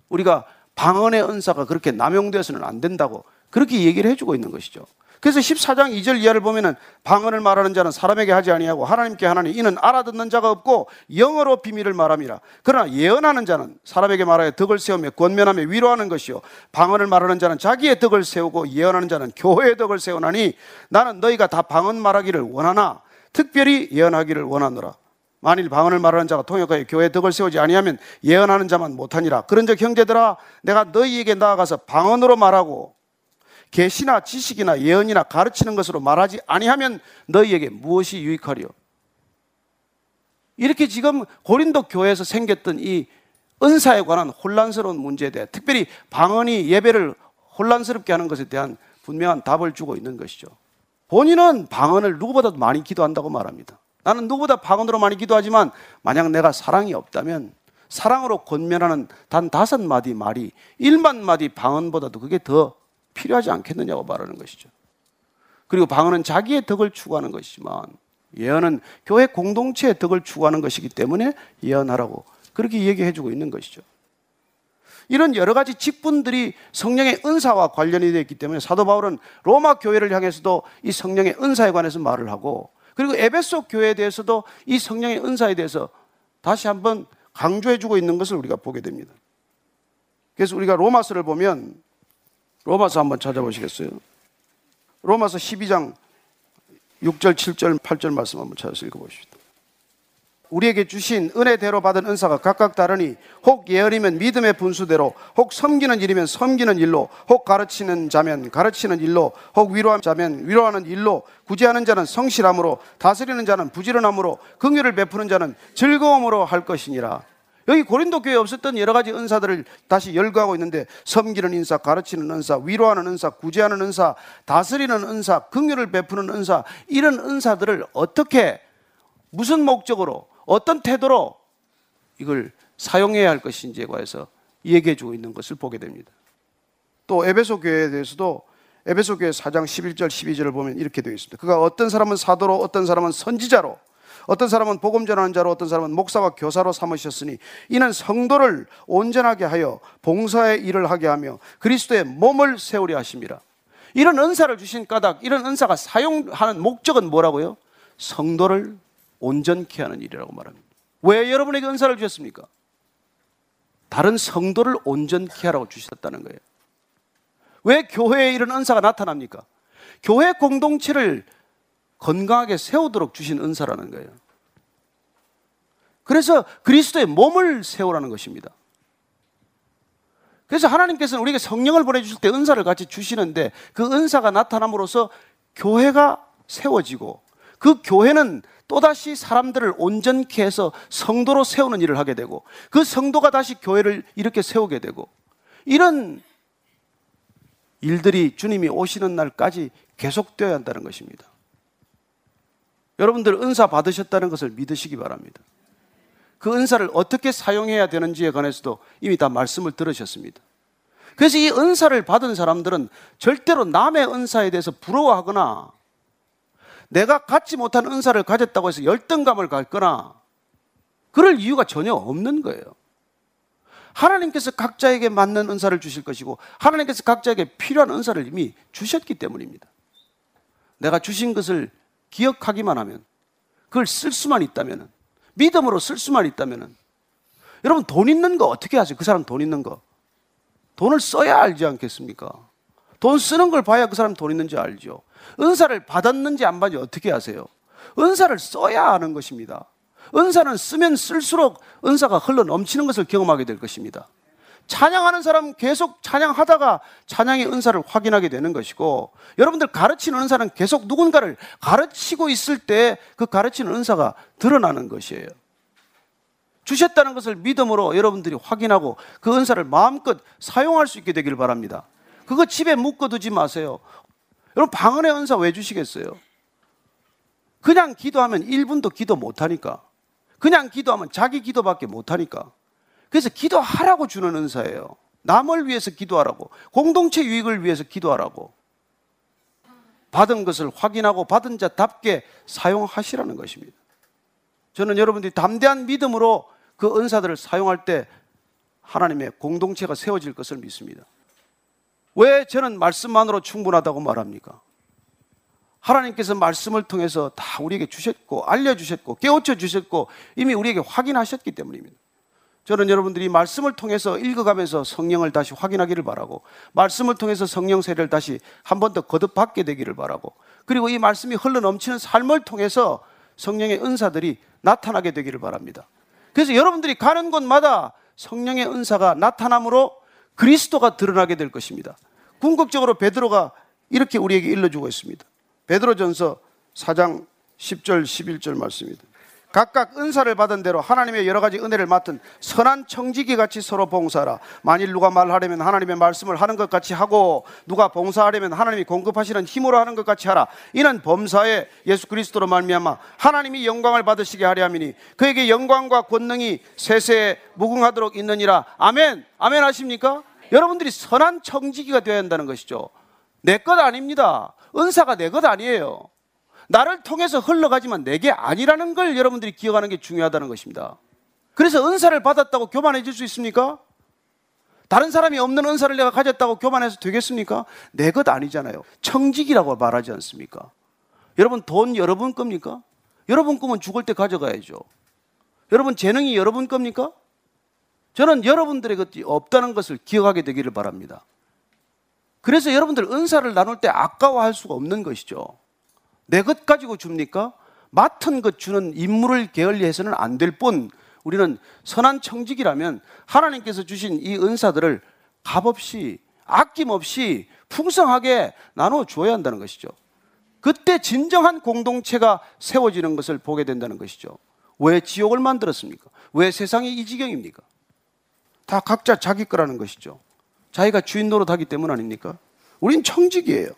우리가 방언의 은사가 그렇게 남용되어서는 안 된다고 그렇게 얘기를 해주고 있는 것이죠. 그래서 14장 2절 이하를 보면은 방언을 말하는 자는 사람에게 하지 아니하고 하나님께 하나니 이는 알아듣는 자가 없고 영어로 비밀을 말함이라. 그러나 예언하는 자는 사람에게 말하여 덕을 세우며 권면하며 위로하는 것이요 방언을 말하는 자는 자기의 덕을 세우고 예언하는 자는 교회의 덕을 세우나니 나는 너희가 다 방언 말하기를 원하나 특별히 예언하기를 원하노라. 만일 방언을 말하는 자가 통역하여 교회의 덕을 세우지 아니하면 예언하는 자만 못하니라. 그런즉 형제들아 내가 너희에게 나아가서 방언으로 말하고 계시나 지식이나 예언이나 가르치는 것으로 말하지 아니하면 너희에게 무엇이 유익하리요? 이렇게 지금 고린도 교회에서 생겼던 이 은사에 관한 혼란스러운 문제에 대해 특별히 방언이 예배를 혼란스럽게 하는 것에 대한 분명한 답을 주고 있는 것이죠. 본인은 방언을 누구보다도 많이 기도한다고 말합니다. 나는 누구보다 방언으로 많이 기도하지만 만약 내가 사랑이 없다면 사랑으로 권면하는 단 다섯 마디 말이 일만 마디 방언보다도 그게 더 필요하지 않겠느냐고 말하는 것이죠. 그리고 방언은 자기의 덕을 추구하는 것이지만 예언은 교회 공동체의 덕을 추구하는 것이기 때문에 예언하라고 그렇게 얘기해 주고 있는 것이죠. 이런 여러 가지 직분들이 성령의 은사와 관련이 되어 있기 때문에 사도 바울은 로마 교회를 향해서도 이 성령의 은사에 관해서 말을 하고 그리고 에베소 교회에 대해서도 이 성령의 은사에 대해서 다시 한번 강조해 주고 있는 것을 우리가 보게 됩니다. 그래서 우리가 로마서를 보면 로마서 한번 찾아보시겠어요? 로마서 12장 6절, 7절, 8절 말씀 한번 찾아서 읽어보십시다. 우리에게 주신 은혜대로 받은 은사가 각각 다르니 혹 예언이면 믿음의 분수대로 혹 섬기는 일이면 섬기는 일로 혹 가르치는 자면 가르치는 일로 혹 위로하는 자면 위로하는 일로 구제하는 자는 성실함으로 다스리는 자는 부지런함으로 긍휼을 베푸는 자는 즐거움으로 할 것이니라 여기 고린도 교회에 없었던 여러 가지 은사들을 다시 열거하고 있는데 섬기는 은사, 가르치는 은사, 위로하는 은사, 구제하는 은사, 다스리는 은사, 긍휼을 베푸는 은사 이런 은사들을 어떻게 무슨 목적으로 어떤 태도로 이걸 사용해야 할 것인지에 관해서 얘기해 주고 있는 것을 보게 됩니다. 또 에베소 교회에 대해서도 에베소 교회 4장 11절 12절을 보면 이렇게 되어 있습니다. 그가 어떤 사람은 사도로 어떤 사람은 선지자로 어떤 사람은 복음 전하는 자로 어떤 사람은 목사와 교사로 삼으셨으니 이는 성도를 온전하게 하여 봉사의 일을 하게 하며 그리스도의 몸을 세우려 하심이라. 이런 은사를 주신 까닭 이런 은사가 사용하는 목적은 뭐라고요? 성도를 온전케 하는 일이라고 말합니다. 왜 여러분에게 은사를 주셨습니까? 다른 성도를 온전케 하라고 주셨다는 거예요. 왜 교회에 이런 은사가 나타납니까? 교회 공동체를 건강하게 세우도록 주신 은사라는 거예요. 그래서 그리스도의 몸을 세우라는 것입니다. 그래서 하나님께서는 우리에게 성령을 보내주실 때 은사를 같이 주시는데 그 은사가 나타남으로써 교회가 세워지고 그 교회는 또다시 사람들을 온전케 해서 성도로 세우는 일을 하게 되고 그 성도가 다시 교회를 이렇게 세우게 되고 이런 일들이 주님이 오시는 날까지 계속되어야 한다는 것입니다. 여러분들 은사 받으셨다는 것을 믿으시기 바랍니다. 그 은사를 어떻게 사용해야 되는지에 관해서도 이미 다 말씀을 들으셨습니다. 그래서 이 은사를 받은 사람들은 절대로 남의 은사에 대해서 부러워하거나 내가 갖지 못한 은사를 가졌다고 해서 열등감을 갖거나 그럴 이유가 전혀 없는 거예요. 하나님께서 각자에게 맞는 은사를 주실 것이고 하나님께서 각자에게 필요한 은사를 이미 주셨기 때문입니다. 내가 주신 것을 기억하기만 하면 그걸 쓸 수만 있다면 믿음으로 쓸 수만 있다면 여러분 돈 있는 거 어떻게 하세요? 그 사람 돈 있는 거 돈을 써야 알지 않겠습니까? 돈 쓰는 걸 봐야 그 사람 돈 있는지 알죠. 은사를 받았는지 안 받는지 어떻게 아세요? 은사를 써야 아는 것입니다. 은사는 쓰면 쓸수록 은사가 흘러 넘치는 것을 경험하게 될 것입니다. 찬양하는 사람 계속 찬양하다가 찬양의 은사를 확인하게 되는 것이고 여러분들 가르치는 은사는 계속 누군가를 가르치고 있을 때 그 가르치는 은사가 드러나는 것이에요. 주셨다는 것을 믿음으로 여러분들이 확인하고 그 은사를 마음껏 사용할 수 있게 되기를 바랍니다. 그거 집에 묶어두지 마세요. 여러분 방언의 은사 왜 주시겠어요? 그냥 기도하면 1분도 기도 못하니까. 그냥 기도하면 자기 기도밖에 못하니까. 그래서 기도하라고 주는 은사예요. 남을 위해서 기도하라고. 공동체 유익을 위해서 기도하라고. 받은 것을 확인하고 받은 자답게 사용하시라는 것입니다. 저는 여러분들이 담대한 믿음으로 그 은사들을 사용할 때 하나님의 공동체가 세워질 것을 믿습니다. 왜 저는 말씀만으로 충분하다고 말합니까? 하나님께서 말씀을 통해서 다 우리에게 주셨고, 알려주셨고, 깨우쳐 주셨고, 이미 우리에게 확인하셨기 때문입니다. 저는 여러분들이 말씀을 통해서 읽어가면서 성령을 다시 확인하기를 바라고, 말씀을 통해서 성령 세례를 다시 한 번 더 거듭받게 되기를 바라고, 그리고 이 말씀이 흘러 넘치는 삶을 통해서 성령의 은사들이 나타나게 되기를 바랍니다. 그래서 여러분들이 가는 곳마다 성령의 은사가 나타남으로 그리스도가 드러나게 될 것입니다. 궁극적으로 베드로가 이렇게 우리에게 일러주고 있습니다. 베드로전서 4장 10절 11절 말씀입니다. 각각 은사를 받은 대로 하나님의 여러 가지 은혜를 맡은 선한 청지기 같이 서로 봉사하라. 만일 누가 말하려면 하나님의 말씀을 하는 것 같이 하고 누가 봉사하려면 하나님이 공급하시는 힘으로 하는 것 같이 하라. 이는 범사에 예수 그리스도로 말미암아 하나님이 영광을 받으시게 하려 함이니 그에게 영광과 권능이 세세에 무궁하도록 있느니라. 아멘. 아멘 하십니까? 여러분들이 선한 청지기가 되어야 한다는 것이죠. 내 것 아닙니다. 은사가 내 것 아니에요. 나를 통해서 흘러가지만 내게 아니라는 걸 여러분들이 기억하는 게 중요하다는 것입니다. 그래서 은사를 받았다고 교만해질 수 있습니까? 다른 사람이 없는 은사를 내가 가졌다고 교만해서 되겠습니까? 내 것 아니잖아요. 청직이라고 말하지 않습니까? 여러분 돈 여러분 겁니까? 여러분 꿈은 죽을 때 가져가야죠. 여러분 재능이 여러분 겁니까? 저는 여러분들의 것이 없다는 것을 기억하게 되기를 바랍니다. 그래서 여러분들 은사를 나눌 때 아까워할 수가 없는 것이죠. 내 것 가지고 줍니까? 맡은 것 주는 임무를 게을리해서는 안 될 뿐 우리는 선한 청직이라면 하나님께서 주신 이 은사들을 값없이 아낌없이 풍성하게 나눠 주어야 한다는 것이죠. 그때 진정한 공동체가 세워지는 것을 보게 된다는 것이죠. 왜 지옥을 만들었습니까? 왜 세상이 이 지경입니까? 다 각자 자기 거라는 것이죠. 자기가 주인 노릇하기 때문 아닙니까? 우린 청직이에요.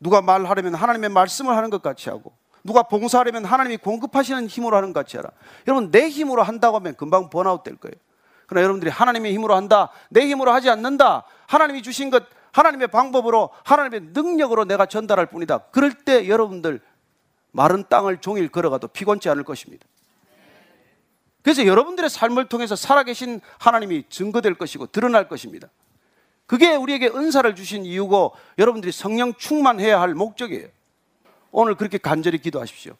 누가 말하려면 하나님의 말씀을 하는 것 같이 하고 누가 봉사하려면 하나님이 공급하시는 힘으로 하는 것 같이 하라. 여러분 내 힘으로 한다고 하면 금방 번아웃 될 거예요. 그러나 여러분들이 하나님의 힘으로 한다. 내 힘으로 하지 않는다. 하나님이 주신 것 하나님의 방법으로 하나님의 능력으로 내가 전달할 뿐이다. 그럴 때 여러분들 마른 땅을 종일 걸어가도 피곤치 않을 것입니다. 그래서 여러분들의 삶을 통해서 살아계신 하나님이 증거될 것이고 드러날 것입니다. 그게 우리에게 은사를 주신 이유고 여러분들이 성령 충만해야 할 목적이에요. 오늘 그렇게 간절히 기도하십시오.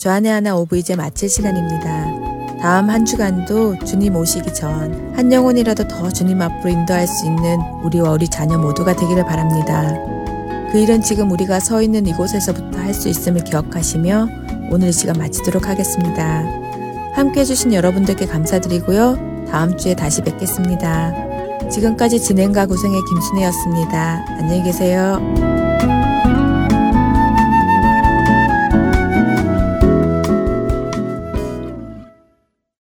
주안의 하나 오브 이제 마칠 시간입니다. 다음 한 주간도 주님 오시기 전 한 영혼이라도 더 주님 앞으로 인도할 수 있는 우리와 우리 자녀 모두가 되기를 바랍니다. 그 일은 지금 우리가 서 있는 이곳에서부터 할 수 있음을 기억하시며 오늘 이 시간 마치도록 하겠습니다. 함께 해주신 여러분들께 감사드리고요. 다음 주에 다시 뵙겠습니다. 지금까지 진행과 구성의 김순혜였습니다. 안녕히 계세요.